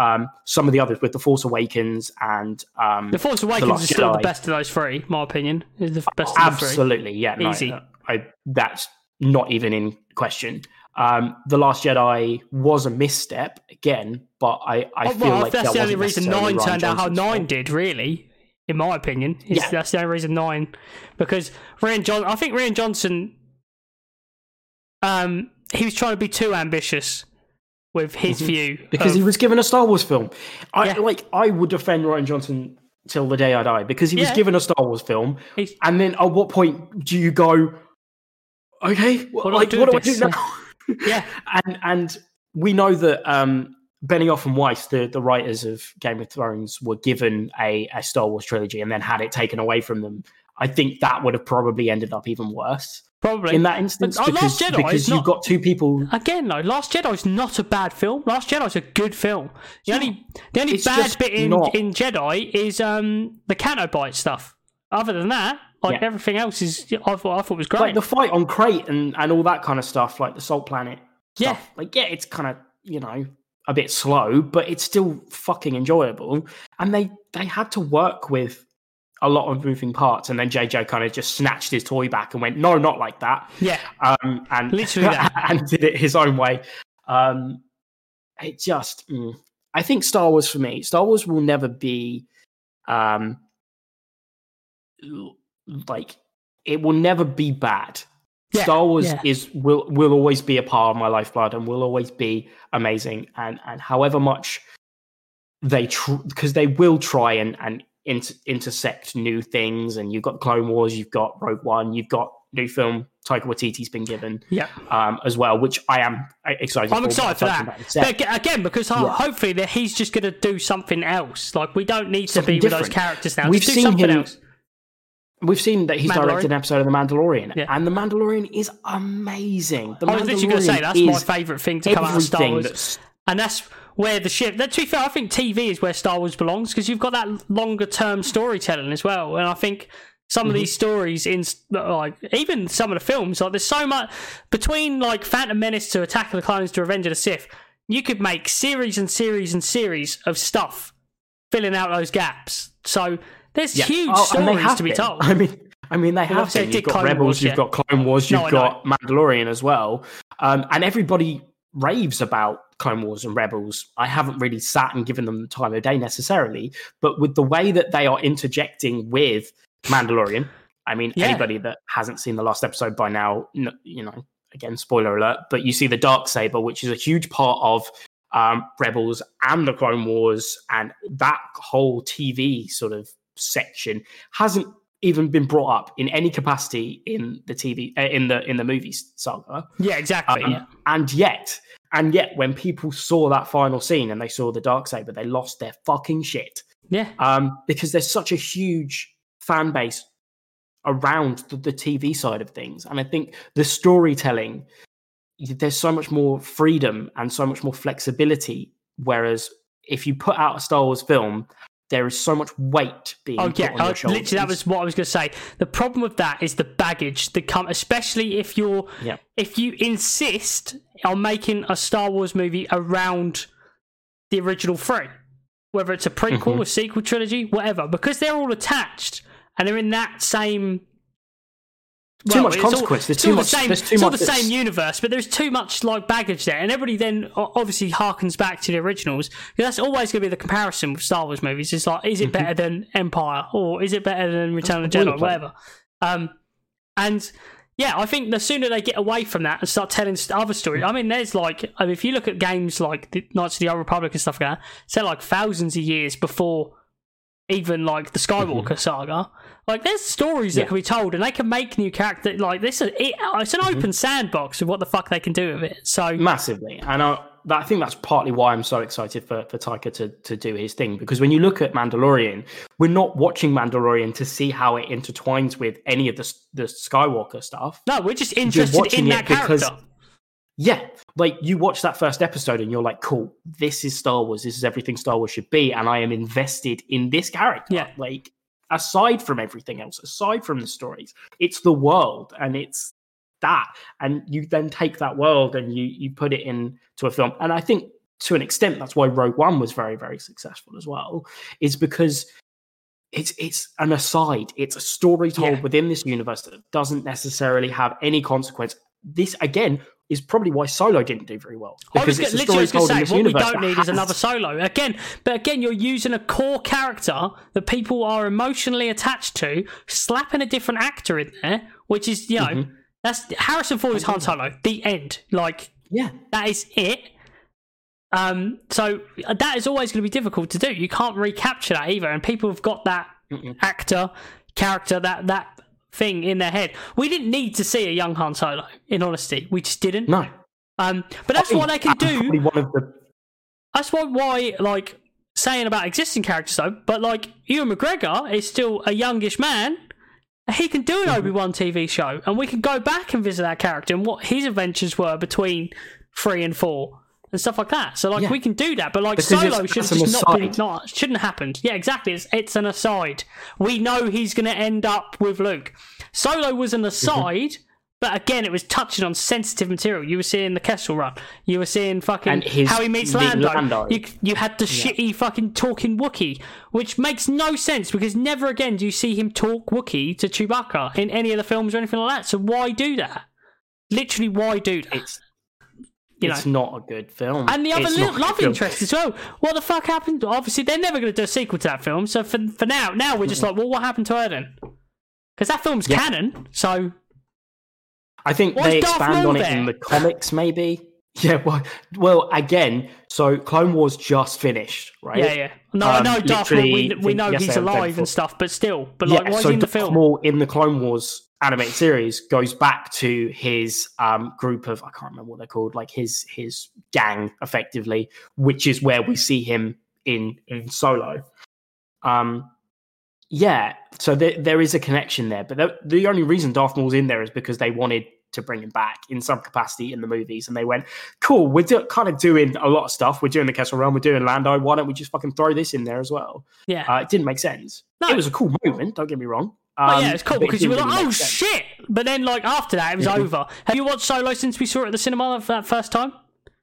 Um, some of the others with the Force Awakens and um, the Force Awakens Last is still the best of those three. My opinion is the best the. Absolutely, yeah, no, Easy. I that's not even in question. Um, the Last Jedi was a misstep again, but I, I Oh, feel well, like that's that the only reason nine Rian turned out how nine fault. did. Really, in my opinion, is Yeah. that's the only reason nine because Rian John. I think Rian Johnson, um, he was trying to be too ambitious with his Mhm. view because of- he was given a Star Wars film. I Yeah. like I would defend Rian Johnson till the day I die because he was Yeah. given a Star Wars film, He's- and then at what point do you go? Okay, What do I like do what do I do now? yeah, [LAUGHS] and and we know that um Benioff and Weiss, the, the writers of Game of Thrones, were given a, a Star Wars trilogy and then had it taken away from them. I think that would have probably ended up even worse probably in that instance But, uh, because, Last Jedi because you've not- got two people. Again, though, Last Jedi is not a bad film. Last Jedi is a good film. The only the only bad bit in, not- in Jedi is um the Canto Bight stuff. Other than that, like Yeah. everything else is I thought I thought was great. Like the fight on Crait and, and all that kind of stuff, like the Salt Planet Yeah. Like, yeah, it's kind of, you know, a bit slow, but it's still fucking enjoyable. And they they had to work with a lot of moving parts, and then JJ kind of just snatched his toy back and went, "No, not like that." yeah, um, and Literally [LAUGHS] and did it his own way. Um, it just, mm. I think Star Wars for me, Star Wars will never be um, like it will never be bad. Yeah, Star Wars yeah. is will will always be a part of my lifeblood and will always be amazing. And and however much they because they will try and and inter- intersect new things. And you've got Clone Wars, you've got Rogue One, you've got new film Taika Waititi's been given Yeah. um, as well, which I am excited. I'm for, excited for that. touch on in a sec. But again, because Yeah. hopefully that he's just going to do something else. Like we don't need to Something be with those characters now. We've just do seen something him- else. We've seen that he's directed an episode of The Mandalorian, Yeah. and The Mandalorian is amazing. The I was literally going to say that's my favourite thing to come out of Star Wars, that's- and that's where the ship. That, to be fair, I think TV is where Star Wars belongs because you've got that longer term storytelling as well. And I think some Mm-hmm. of these stories in like even some of the films, like there's so much between like Phantom Menace to Attack of the Clones to Revenge of the Sith. You could make series and series and series of stuff filling out those gaps. So there's Yeah. huge Oh, stories to be told. I mean, I mean, they have been. You've got Clone Rebels, Wars, you've yeah. got Clone Wars, you've I got Mandalorian as well, um, and everybody raves about Clone Wars and Rebels. I haven't really sat and given them the time of day necessarily, but with the way that they are interjecting with Mandalorian, I mean, Yeah. anybody that hasn't seen the last episode by now, you know, again, spoiler alert, but you see the dark saber, which is a huge part of um, Rebels and the Clone Wars, and that whole TV sort of section hasn't even been brought up in any capacity in the TV uh, in the in the movies saga. Yeah, exactly. Um, yeah. And yet, and yet, when people saw that final scene and they saw the dark saber, they lost their fucking shit Yeah. um, because there's such a huge fan base around the, the TV side of things, and I think the storytelling there's so much more freedom and so much more flexibility. Whereas if you put out a Star Wars film, there is so much weight being Oh put yeah, uh, shoulders. literally that was what I was going to say. The problem with that is the baggage that come, especially if you're Yeah. if you insist on making a Star Wars movie around the original three, whether it's a prequel, Mhm. a sequel trilogy, whatever, because they're all attached and they're in that same. Too well, much it's all- consequence. There's it's too all the Same, there's too it's all much the same universe, but there's too much like baggage there, and everybody then obviously harkens back to the originals. That's always going to be the comparison with Star Wars movies. It's like, is it better than Empire or is it better than Return of the Jedi, point. whatever. Um, and yeah, I think the sooner they get away from that and start telling other stories. I mean, there's like, I mean, if you look at games like the Knights of the Old Republic and stuff like that, it's like thousands of years before even like the Skywalker saga. Like, there's stories that Mm-hmm. Yeah. can be told, and they can make new characters. Like this, is, it, it's Mm-hmm. an open sandbox of what the fuck they can do with it. So massively and I, that, I think that's partly why I'm so excited for, for Taika to, to do his thing because when you look at Mandalorian we're not watching Mandalorian to see how it intertwines with any of the, the Skywalker stuff no, we're just interested in that because- character. yeah like you watch that first episode and you're like cool this is Star Wars this is everything Star Wars should be and I am invested in this character Yeah. like aside from everything else aside from the stories it's the world and it's that. And you then take that world and you you put it into a film. And i think to an extent that's why rogue one was very very successful as well is because it's it's an aside. It's a story told Yeah. within this universe that doesn't necessarily have any consequence this again is probably why solo didn't do very well I was because gonna- literally going to say what we don't need is another solo again. But again, you're using a core character that people are emotionally attached to, slapping a different actor in there, which is you know Mhm. that's Harrison Ford is Han Solo. The end. Like yeah that is it. Um, so uh, that is always going to be difficult to do. You can't recapture that either, and people have got that Mm-mm. actor, character, that that thing in their head. We didn't need to see a young Han Solo. In honesty, we just didn't. no Um, but that's what I can do. one of the That's why, why, like saying about existing characters though. But like Ewan McGregor is still a youngish man. He can do an Mm-hmm. Obi Wan TV show, and we can go back and visit that character and what his adventures were between three and four and stuff like that. So like Yeah. we can do that, but like Because Solo should just not, been not shouldn't have happened. Yeah, exactly. It's it's an aside. We know he's going to end up with Luke. Solo was Mm-hmm. an aside. But again, it was touching on sensitive material. You were seeing the Kessel Run. You were seeing fucking how he meets Lando. Lando. You, you had the shitty fucking talking Wookie, which makes no sense because never again do you see him talk Wookie to Chewbacca in any of the films or anything like that. So why do that? Literally, why do that? it's You know. it's not a good film And the other It's li- not love film. interest as well. What the fuck happened? Obviously, they're never going to do a sequel to that film. So for for now, now we're just like, well, what happened to her then? because that film's Yeah. canon. So I think Why they expand on it in the comics, maybe. [LAUGHS] Yeah, well, well, again, so Clone Wars just finished, right? yeah, yeah. No, I Um, know Darth Maul. We, we know he's yesterday or the day alive and stuff, but still, but like, yeah, why is so he in the Darth film? Maul in the Clone Wars animated series goes back to his um, group of I can't remember what they're called, like his his gang, effectively, which is where we see him in in Solo. Um, yeah, so there there is a connection there, but the, the only reason Darth Maul's in there is because they wanted to bring him back in some capacity in the movies, and they went, "Cool, we're do- kind of doing a lot of stuff. We're doing the Kessel Run, we're doing Lando. Why don't we just fucking throw this in there as well?" Yeah. Uh, it didn't make sense. No. It was a cool moment. Don't get me wrong. Oh Um, yeah, it's cool it because you were like, "Oh shit!" But then, like after that, it was [LAUGHS] over. Have you watched Solo since we saw it at the cinema for that first time?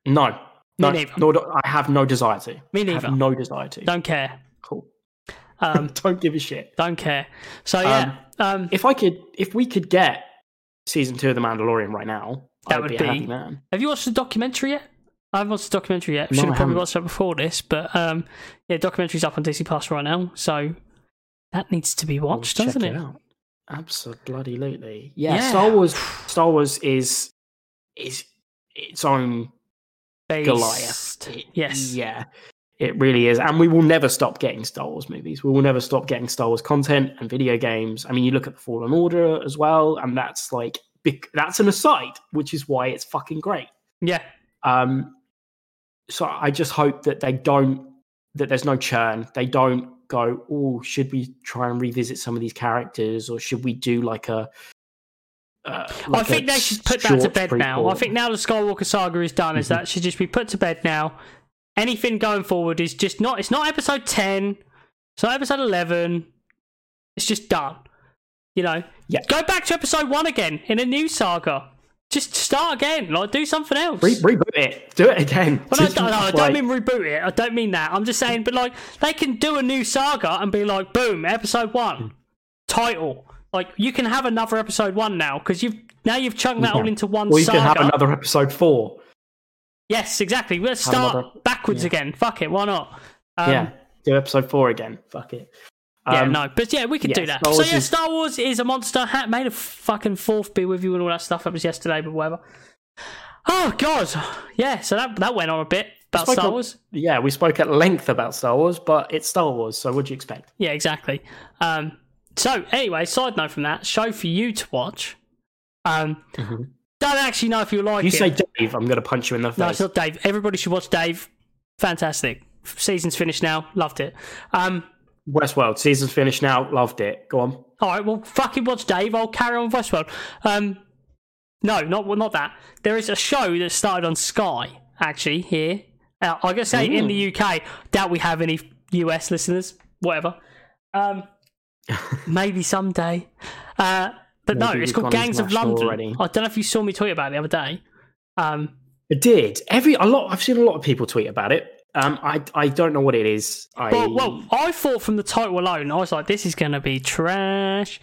No, no, neither. nor do, I have no desire to. Me I neither. have no desire to. Don't care. Cool. Um, [LAUGHS] Don't give a shit. don't care. So yeah, um, If I could, if we could get season two of The Mandalorian right now, That I would be a be- happy man. have you watched the documentary yet? I haven't watched the documentary yet. Should I have probably watched it before this, but um, yeah, documentary's up on Disney Plus right now, so that needs to be watched, check doesn't it? out. Absolutely. Yeah, Yeah. Star Wars. [SIGHS] Star Wars is is its own Goliath. It- Yes. Yeah. It really is. And we will never stop getting Star Wars movies. We will never stop getting Star Wars content and video games. I mean, you look at the Fallen Order as well, and that's like that's an aside, which is why it's fucking great. Yeah. Um so I just hope that they don't that there's no churn. They don't go, oh, should we try and revisit some of these characters or should we do like a uh, like a think they should put that to bed now. I think now the Skywalker saga is done, is Mhm. that should just be put to bed now. Anything going forward is just not. It's not episode ten. It's not episode eleven. It's just done. You know. Yeah. Go back to episode one again in a new saga. Just start again. Like do something else. Re- reboot it. Do it again. Well, no, [LAUGHS] no, no, I don't mean reboot it. I don't mean that. I'm just saying, but like they can do a new saga and be like, boom, episode one, title. Like you can have another episode one now because you've now you've chunked that Yeah. all into one Or you saga. can have another episode four. Yes, exactly. Let's Have start another- backwards yeah. again. Fuck it, why not? Um, yeah. Do episode four again. Fuck it. Yeah, Um, no, but yeah, we could yeah, do that. Star so Wars yeah, is- Star Wars is a monster. hat. made a fucking fourth be with you and all that stuff. That was yesterday, but whatever. Oh god, yeah. So that that went on a bit about Star Wars. Yeah, we spoke at length about Star Wars, but it's Star Wars, so what do you expect? Yeah, exactly. Um, so anyway, side note from that show for you to watch. Um, don't actually know if you like You it. say Dave, I'm going to punch you in the face. no, it's not Dave. Everybody should watch Dave. Fantastic. Season's finished now. Loved it. Um, Westworld, season's finished now. Loved it. Go on. All right, well, fucking watch Dave. I'll carry on with Westworld. Um, no, not well, not that. There is a show that started on Sky actually here. Uh, I gotta say, in the UK, doubt we have any US listeners. Whatever. Um, [LAUGHS] maybe someday. Uh, but no, it's called Gangs of London. already. I don't know if you saw me tweet about it the other day. Um, It did. Every a lot. I've seen a lot of people tweet about it. Um, I I don't know what it is. I Well, well, I thought from the title alone, I was like, this is going to be trash.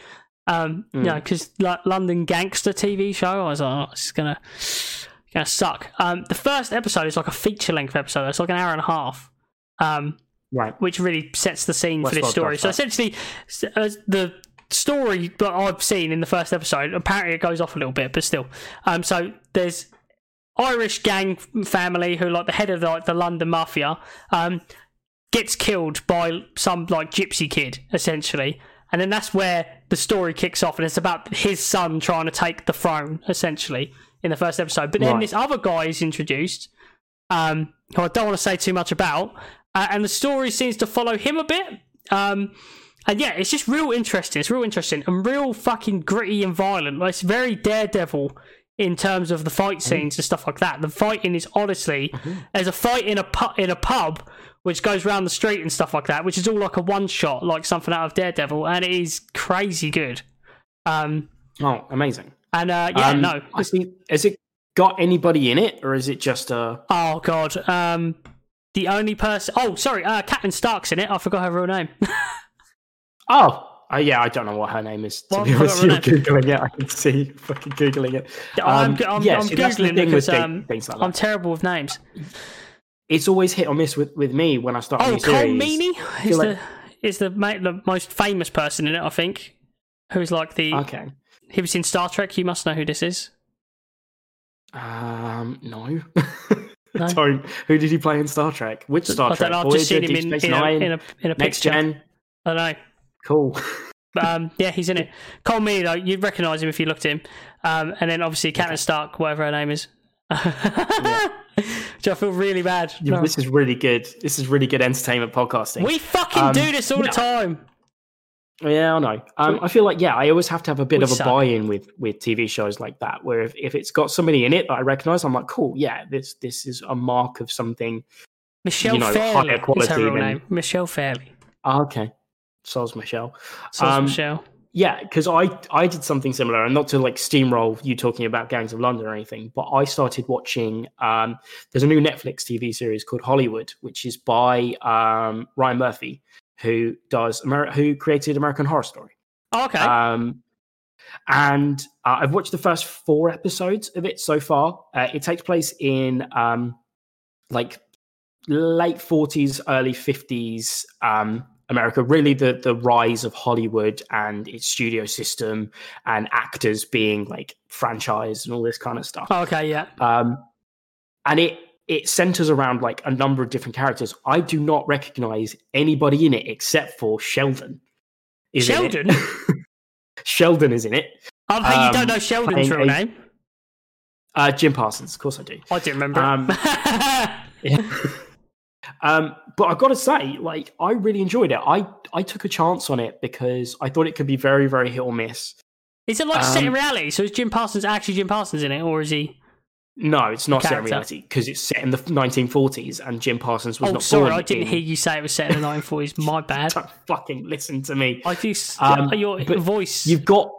Um, you know, because like London Gangster TV show, I was like, oh, it's gonna gonna suck. Um, the first episode is like a feature length episode. It's like an hour and a half. Um, right. which really sets the scene for this story. So essentially, uh, the story that I've seen in the first episode apparently it goes off a little bit, but still. Um, so there's Irish gang family who like the head of like the London mafia um gets killed by some like gypsy kid essentially. And then that's where the story kicks off, and it's about his son trying to take the throne, essentially, in the first episode. But then Right. this other guy is introduced, um, who I don't want to say too much about, uh, and the story seems to follow him a bit. Um, and yeah, it's just real interesting. It's real interesting and real fucking gritty and violent. Like, it's very Daredevil in terms of the fight scenes and stuff like that. The fighting is honestly there's a fight in a pu- in a pub which goes around the street and stuff like that, which is all like a one shot, like something out of Daredevil, and it is crazy good. Um, Oh, amazing. and uh, yeah, Um, no, I think has it got anybody in it, or is it just a? Oh god. Um the only person Oh, sorry, uh Catelyn Stark's in it. I forgot her real name. [LAUGHS] Oh, uh, yeah. I don't know what her name is. To Well, be honest, you're googling it. I can see fucking googling it. I'm, Um, I'm, yeah, I'm see, the googling because um, things like I'm terrible with names. It's always hit or miss with, with me when I start. Oh, Colm. Meaney is feel the is the ma- the most famous person in it. I think. who's like the. Okay. He was in Star Trek. You must know who this is. Um, no. [LAUGHS] No? Don't. Who did he play in Star Trek? Which Star I Trek? I've just seen him in, in, a, in a in a Next picture. Gen. I don't know. Cool. Um, yeah, he's in it. Colm Meaney though, you'd recognise him if you looked at him. Um, and then obviously Catelyn Stark, whatever her name is. [LAUGHS] Which I feel really bad. Yeah, No. This is really good. This is really good entertainment podcasting. We fucking Um, do this all the time. Yeah, I know. Um, I feel like yeah, I always have to have a bit We of a suck. buy-in with with TV shows like that, where if, if it's got somebody in it that I recognise, I'm like, cool, yeah, this this is a mark of something. Michelle you know, Fairley is her real name. Michelle Fairley. Ah, okay, so's Michelle. So Um, Michelle. Yeah, because I I did something similar, and not to like steamroll you talking about Gangs of London or anything, but I started watching. Um, there's a new Netflix TV series called Hollywood, which is by um, Ryan Murphy, who does Amer- who created American Horror Story. Oh, okay. Um, and uh, I've watched the first four episodes of it so far. Uh, it takes place in um, like late 40s, early 50s um, America. Really, the the rise of Hollywood and its studio system and actors being like franchised and all this kind of stuff. Oh, okay, yeah. Um, and it it centers around like a number of different characters. I do not recognize anybody in it except for Sheldon. Is. Sheldon? [LAUGHS] Sheldon is in it. I think you don't Um, know Sheldon's real a- name. Uh, Jim Parsons, of course I do. I didn't remember. Um. [LAUGHS] [LAUGHS] um, but I've got to say, like, I really enjoyed it. I I took a chance on it because I thought it could be very, very hit or miss. is it like set in um, reality? So is Jim Parsons actually Jim Parsons in it, or is he? No, it's not set in reality because it's set in the 1940s, and Jim Parsons was Oh, not sorry. I didn't in- hear you say it was set in the 1940s. My [LAUGHS] bad. Don't fucking listen to me. I just Um, your but voice. You've got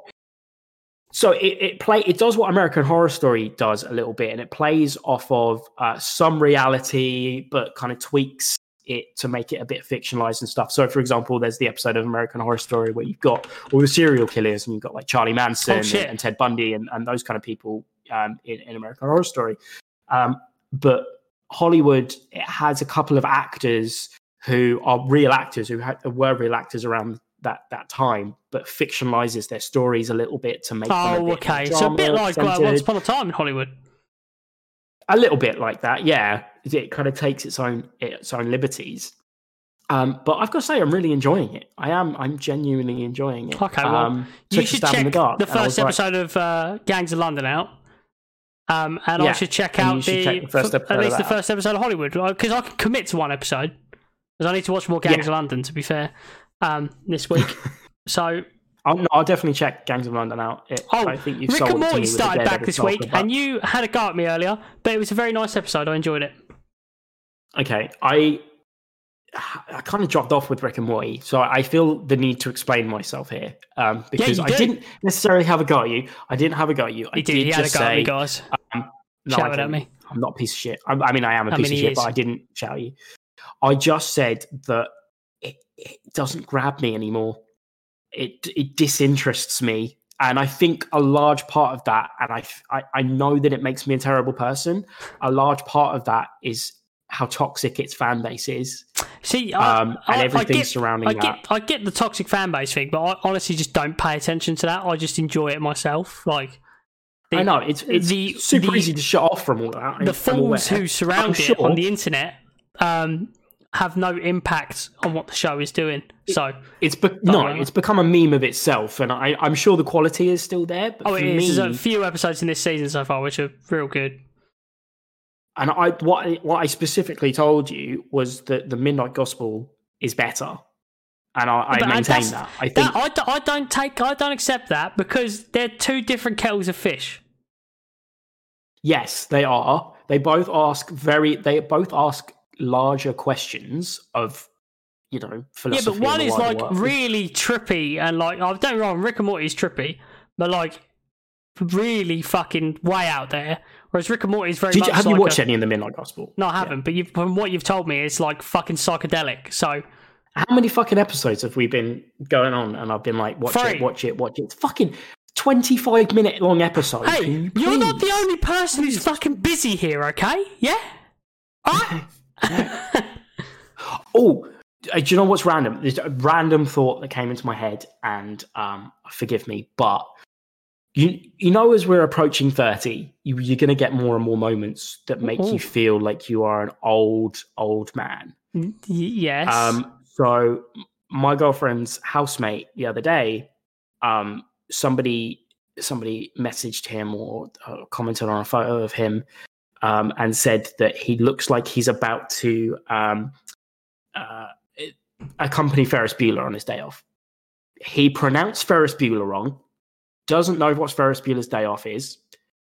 so it, it play it does what American Horror Story does a little bit, and it plays off of uh, some reality, but kind of tweaks it to make it a bit fictionalized and stuff. So, for example, there's the episode of American Horror Story where you've got all the serial killers, and you've got like Charlie Manson Oh, and, and Ted Bundy and, and those kind of people um, in, in American Horror Story. Um, but Hollywood it has a couple of actors who are real actors who ha- were real actors around that that time, but fictionalizes their stories a little bit to make them a oh, bit okay. So a bit like. Once Upon a Time in Hollywood. a little bit like that. Yeah, it kind of takes its own its own liberties. Um, but I've got to say, I'm really enjoying it. I am. I'm genuinely enjoying it. Okay, well, um, You should check the, dark, the first was like- episode of uh, Gangs of London out. Um, and I should check out should the, check the first episode at least the first episode of Hollywood because I can commit to one episode because I need to watch more Gangs Yeah. of London. To be fair, um, this week. [LAUGHS] so I'll, no, I'll definitely check Gangs of London out. It, Oh, I think you've Rick and it to me Morty started back this week, and you had a go at me earlier, but it was a very nice episode. I enjoyed it. okay, I I kind of dropped off with Rick and Morty, so I feel the need to explain myself here um, because you I do. didn't necessarily have a go at you. I didn't have a go at you. I He did. He had a go at me, guys. um, no, Shouted at me. I'm not a piece of shit. I, I mean, I am a I piece mean, of shit, is. but I didn't shout at you. I just said that it, it doesn't grab me anymore. It it disinterests me, and I think a large part of that, and I I, I know that it makes me a terrible person. A large part of that is how toxic its fan base is, See, I, um, and I everything get- surrounding I that. I get the toxic fan base thing, but I honestly just don't pay attention to that. I just enjoy it myself. Like, the, I know it's it's the- super the- easy to shut off from all that. the fools who surround I'm it sure- on the internet um, have no impact on what the show is doing. So, It's be- no, it's become a meme of itself, and I, I'm sure the quality is still there. But oh, it is. There's a few episodes in this season so far which are real good. and I what I, what I specifically told you was that the Midnight Gospel is better, and I, I But maintain that. I think That, I, d- I don't take, I don't accept that because they're two different kettles of fish. yes, they are. They both ask very. They both ask larger questions of, you know, Yeah, but one is like world. really trippy and like I don't get me wrong, Rick and Morty is trippy, but like really fucking way out there. Whereas Rick and Morty is very you, have like you watched a, any of the Midnight Gospel? No, I haven't. But you've, from what you've told me, it's like fucking psychedelic. So How many fucking episodes have we been going on? And I've been like, watch Three. it, watch it, watch it. It's fucking twenty-five minute long episode. hey, you you're not the only person who's fucking busy here. Okay? Yeah. Alright? [LAUGHS] [LAUGHS] Oh, uh, do you know what's random? There's a random thought that came into my head, and um, forgive me, but you you know, as we're approaching thirty, you, you're going to get more and more moments that make you feel like you are an old old man. Y- yes. Um, so my girlfriend's housemate the other day, um, somebody somebody messaged him or uh, commented on a photo of him um, and said that he looks like he's about to um, uh, accompany Ferris Bueller on his day off. He pronounced Ferris Bueller wrong, doesn't know what Ferris Bueller's day off is,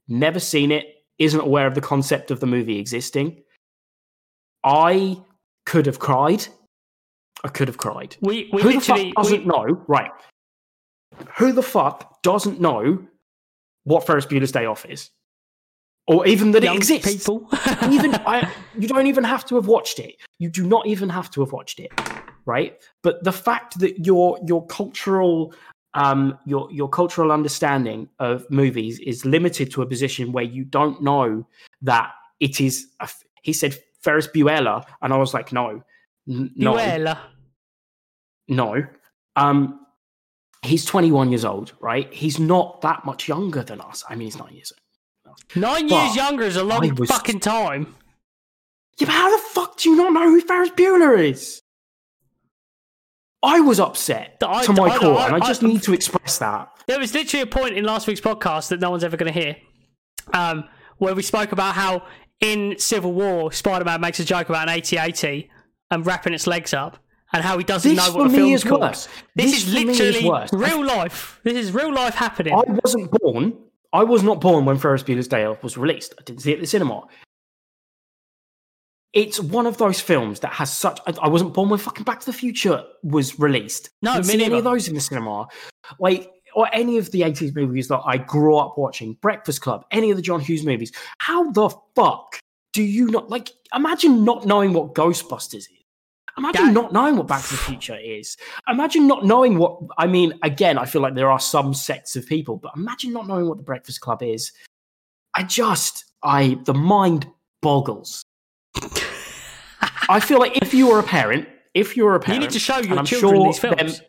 never seen it, isn't aware of the concept of the movie existing. I could have cried. I could have cried. we we Who the fuck doesn't we, know? Right. Who the fuck doesn't know what Ferris Bueller's Day Off is, or even that young it exists? people. [LAUGHS] even I, you don't even have to have watched it. You do not even have to have watched it, right? But the fact that your your cultural um your your cultural understanding of movies is limited to a position where you don't know that it is. A, he said Ferris Bueller, and I was like, no, n- no, Bueller. no. Um, he's 21 years old, right? He's not that much younger than us. I mean, he's nine years old. Nine But years younger is a long was- fucking time. Yeah, but how the fuck do you not know who Ferris Bueller is? I was upset I- to my I- core, I- and I just need to express that. There was literally a point in last week's podcast that no one's ever going to hear, um, where we spoke about how in Civil War, Spider-Man makes a joke about an AT-AT and wrapping its legs up, and how he doesn't This know what the film's is called. This, This is is literally worse. real life. This is real life happening. I wasn't born. I was not born when Ferris Bueller's Day Off was released. I didn't see it at the cinema. It's one of those films that has such. I, I wasn't born when fucking Back to the Future was released. No, didn't see any of those in the cinema. Like or any of the 80s movies that I grew up watching, Breakfast Club, any of the John Hughes movies. How the fuck do you not like? Imagine not knowing what Ghostbusters is. Imagine That- not knowing what Back to the [SIGHS] Future is. Imagine not knowing what. I mean, again, I feel like there are some sects of people, but imagine not knowing what the Breakfast Club is. I just, I, the mind boggles. I feel like if you were a parent, if you were a parent, you need to show your I'm children sure these films. them-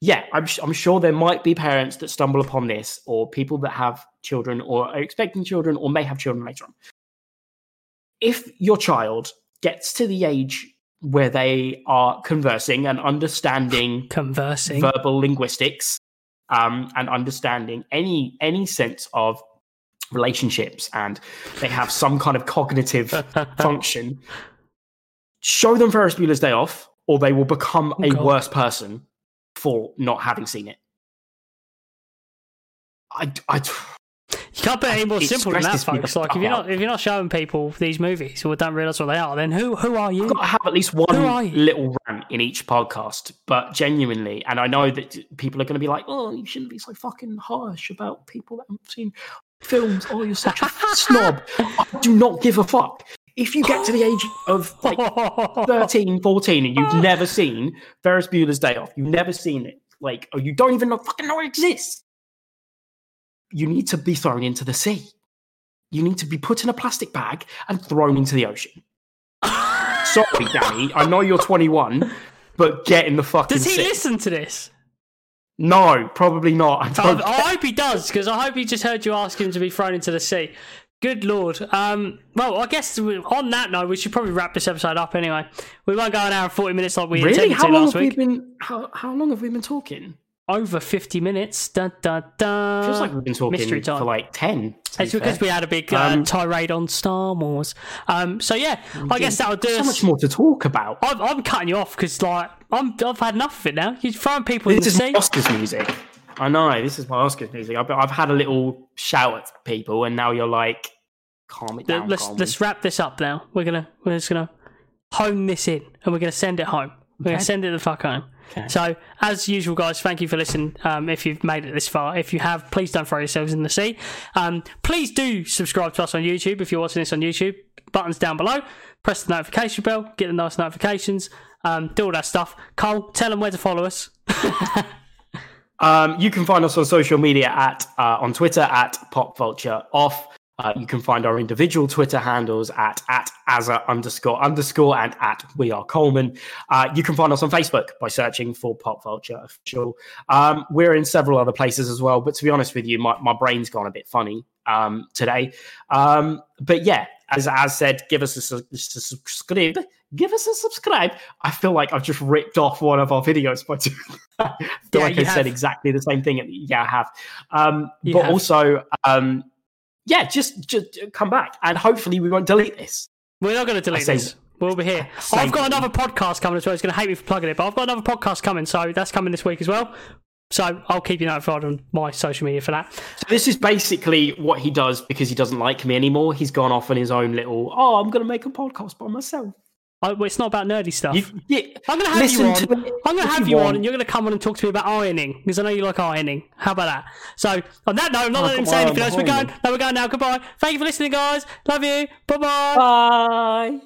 yeah, I'm, I'm sure there might be parents that stumble upon this, or people that have children, or are expecting children, or may have children later on. If your child gets to the age where they are conversing and understanding Conversing. verbal linguistics um, and understanding any any sense of relationships and they have some kind of cognitive [LAUGHS] function show them ferris bueller's day off or they will become a Oh, God. worse person for not having seen it I, I, You can't put any more simple than that, stresses me the folks. Like if you're not if you're not showing people these movies who don't realise what they are, then who who are you? I've got to have at least one little rant in each podcast, but genuinely, and I know that people are going to be like, "Oh, you shouldn't be so fucking harsh about people that haven't seen films. Oh, you're such a [LAUGHS] snob." I do not give a fuck. If you get to the age of like [LAUGHS] 13, 14, and you've [LAUGHS] never seen Ferris Bueller's Day Off, you've never seen it, like, or you don't even know, fucking know it exists, you need to be thrown into the sea. You need to be put in a plastic bag and thrown into the ocean. [LAUGHS] Sorry, Danny. I know you're 21, but get in the fucking Does he sea. listen to this? No, probably not. I I, don't. I hope he does, because I hope he just heard you ask him to be thrown into the sea. Good lord. Um, well, I guess on that note, we should probably wrap this episode up anyway. We won't go an hour and 40 minutes like we really? intended How to long last have we been? How, how long have we been talking? Over 50 minutes. Dun, dun, dun. Feels like we've been talking mystery time. for like 10. to be It's because fair. we had a big uh, Um, tirade on Star Wars. Um, so yeah, I guess that'll do so us. much more to talk about. I'm, I'm cutting you off because like I'm I've had enough of it now. You're throwing people in This the is. Oscars music. I know. This is my Oscars music. I've, I've had a little shout at people, and now you're like, calm it down. let's let's wrap this up now. We're gonna we're just gonna hone this in and we're gonna send it home. We're gonna send it the fuck home. Okay. So as usual, guys, thank you for listening. Um, if you've made it this far, if you have, please don't throw yourselves in the sea. Um, please do subscribe to us on YouTube if you're watching this on YouTube. Buttons down below. Press the notification bell. Get the nice notifications. Um, do all that stuff. Cole, tell them where to follow us. [LAUGHS] Um, you can find us on social media at uh, on Twitter at Pop Vulture Off. Uh, you can find our individual Twitter handles at at Azza underscore underscore and at We Are Coleman. Uh, you can find us on Facebook by searching for Pop Vulture Official. Um, we're in several other places as well, but to be honest with you, my, my brain's gone a bit funny um, today. Um, but yeah, as as said, give us a, a, subscribe. Give us a subscribe. I feel like I've just ripped off one of our videos by doing that. [LAUGHS] I feel Yeah, like I have. said exactly the same thing. Yeah, I have. Um, but have. also, um, yeah, just just come back and hopefully we won't delete this. We're not going to delete I this. We'll be here. I've got another podcast coming as well. It's going to hate me for plugging it, but I've got another podcast coming, so that's coming this week as well. So I'll keep you notified on my social media for that. So this is basically what he does because he doesn't like me anymore. He's gone off on his own little. Oh, I'm going to make a podcast by myself. I, well, it's not about nerdy stuff. You, yeah, I'm going to have you on. to I'm going to have you you on, and you're going to come on and talk to me about ironing because I know you like ironing. How about that? So on that note, I'm not Oh, letting him say anything else. We're going. behind No, we're going now. Goodbye. Thank you for listening, guys. Love you. Bye bye. Bye.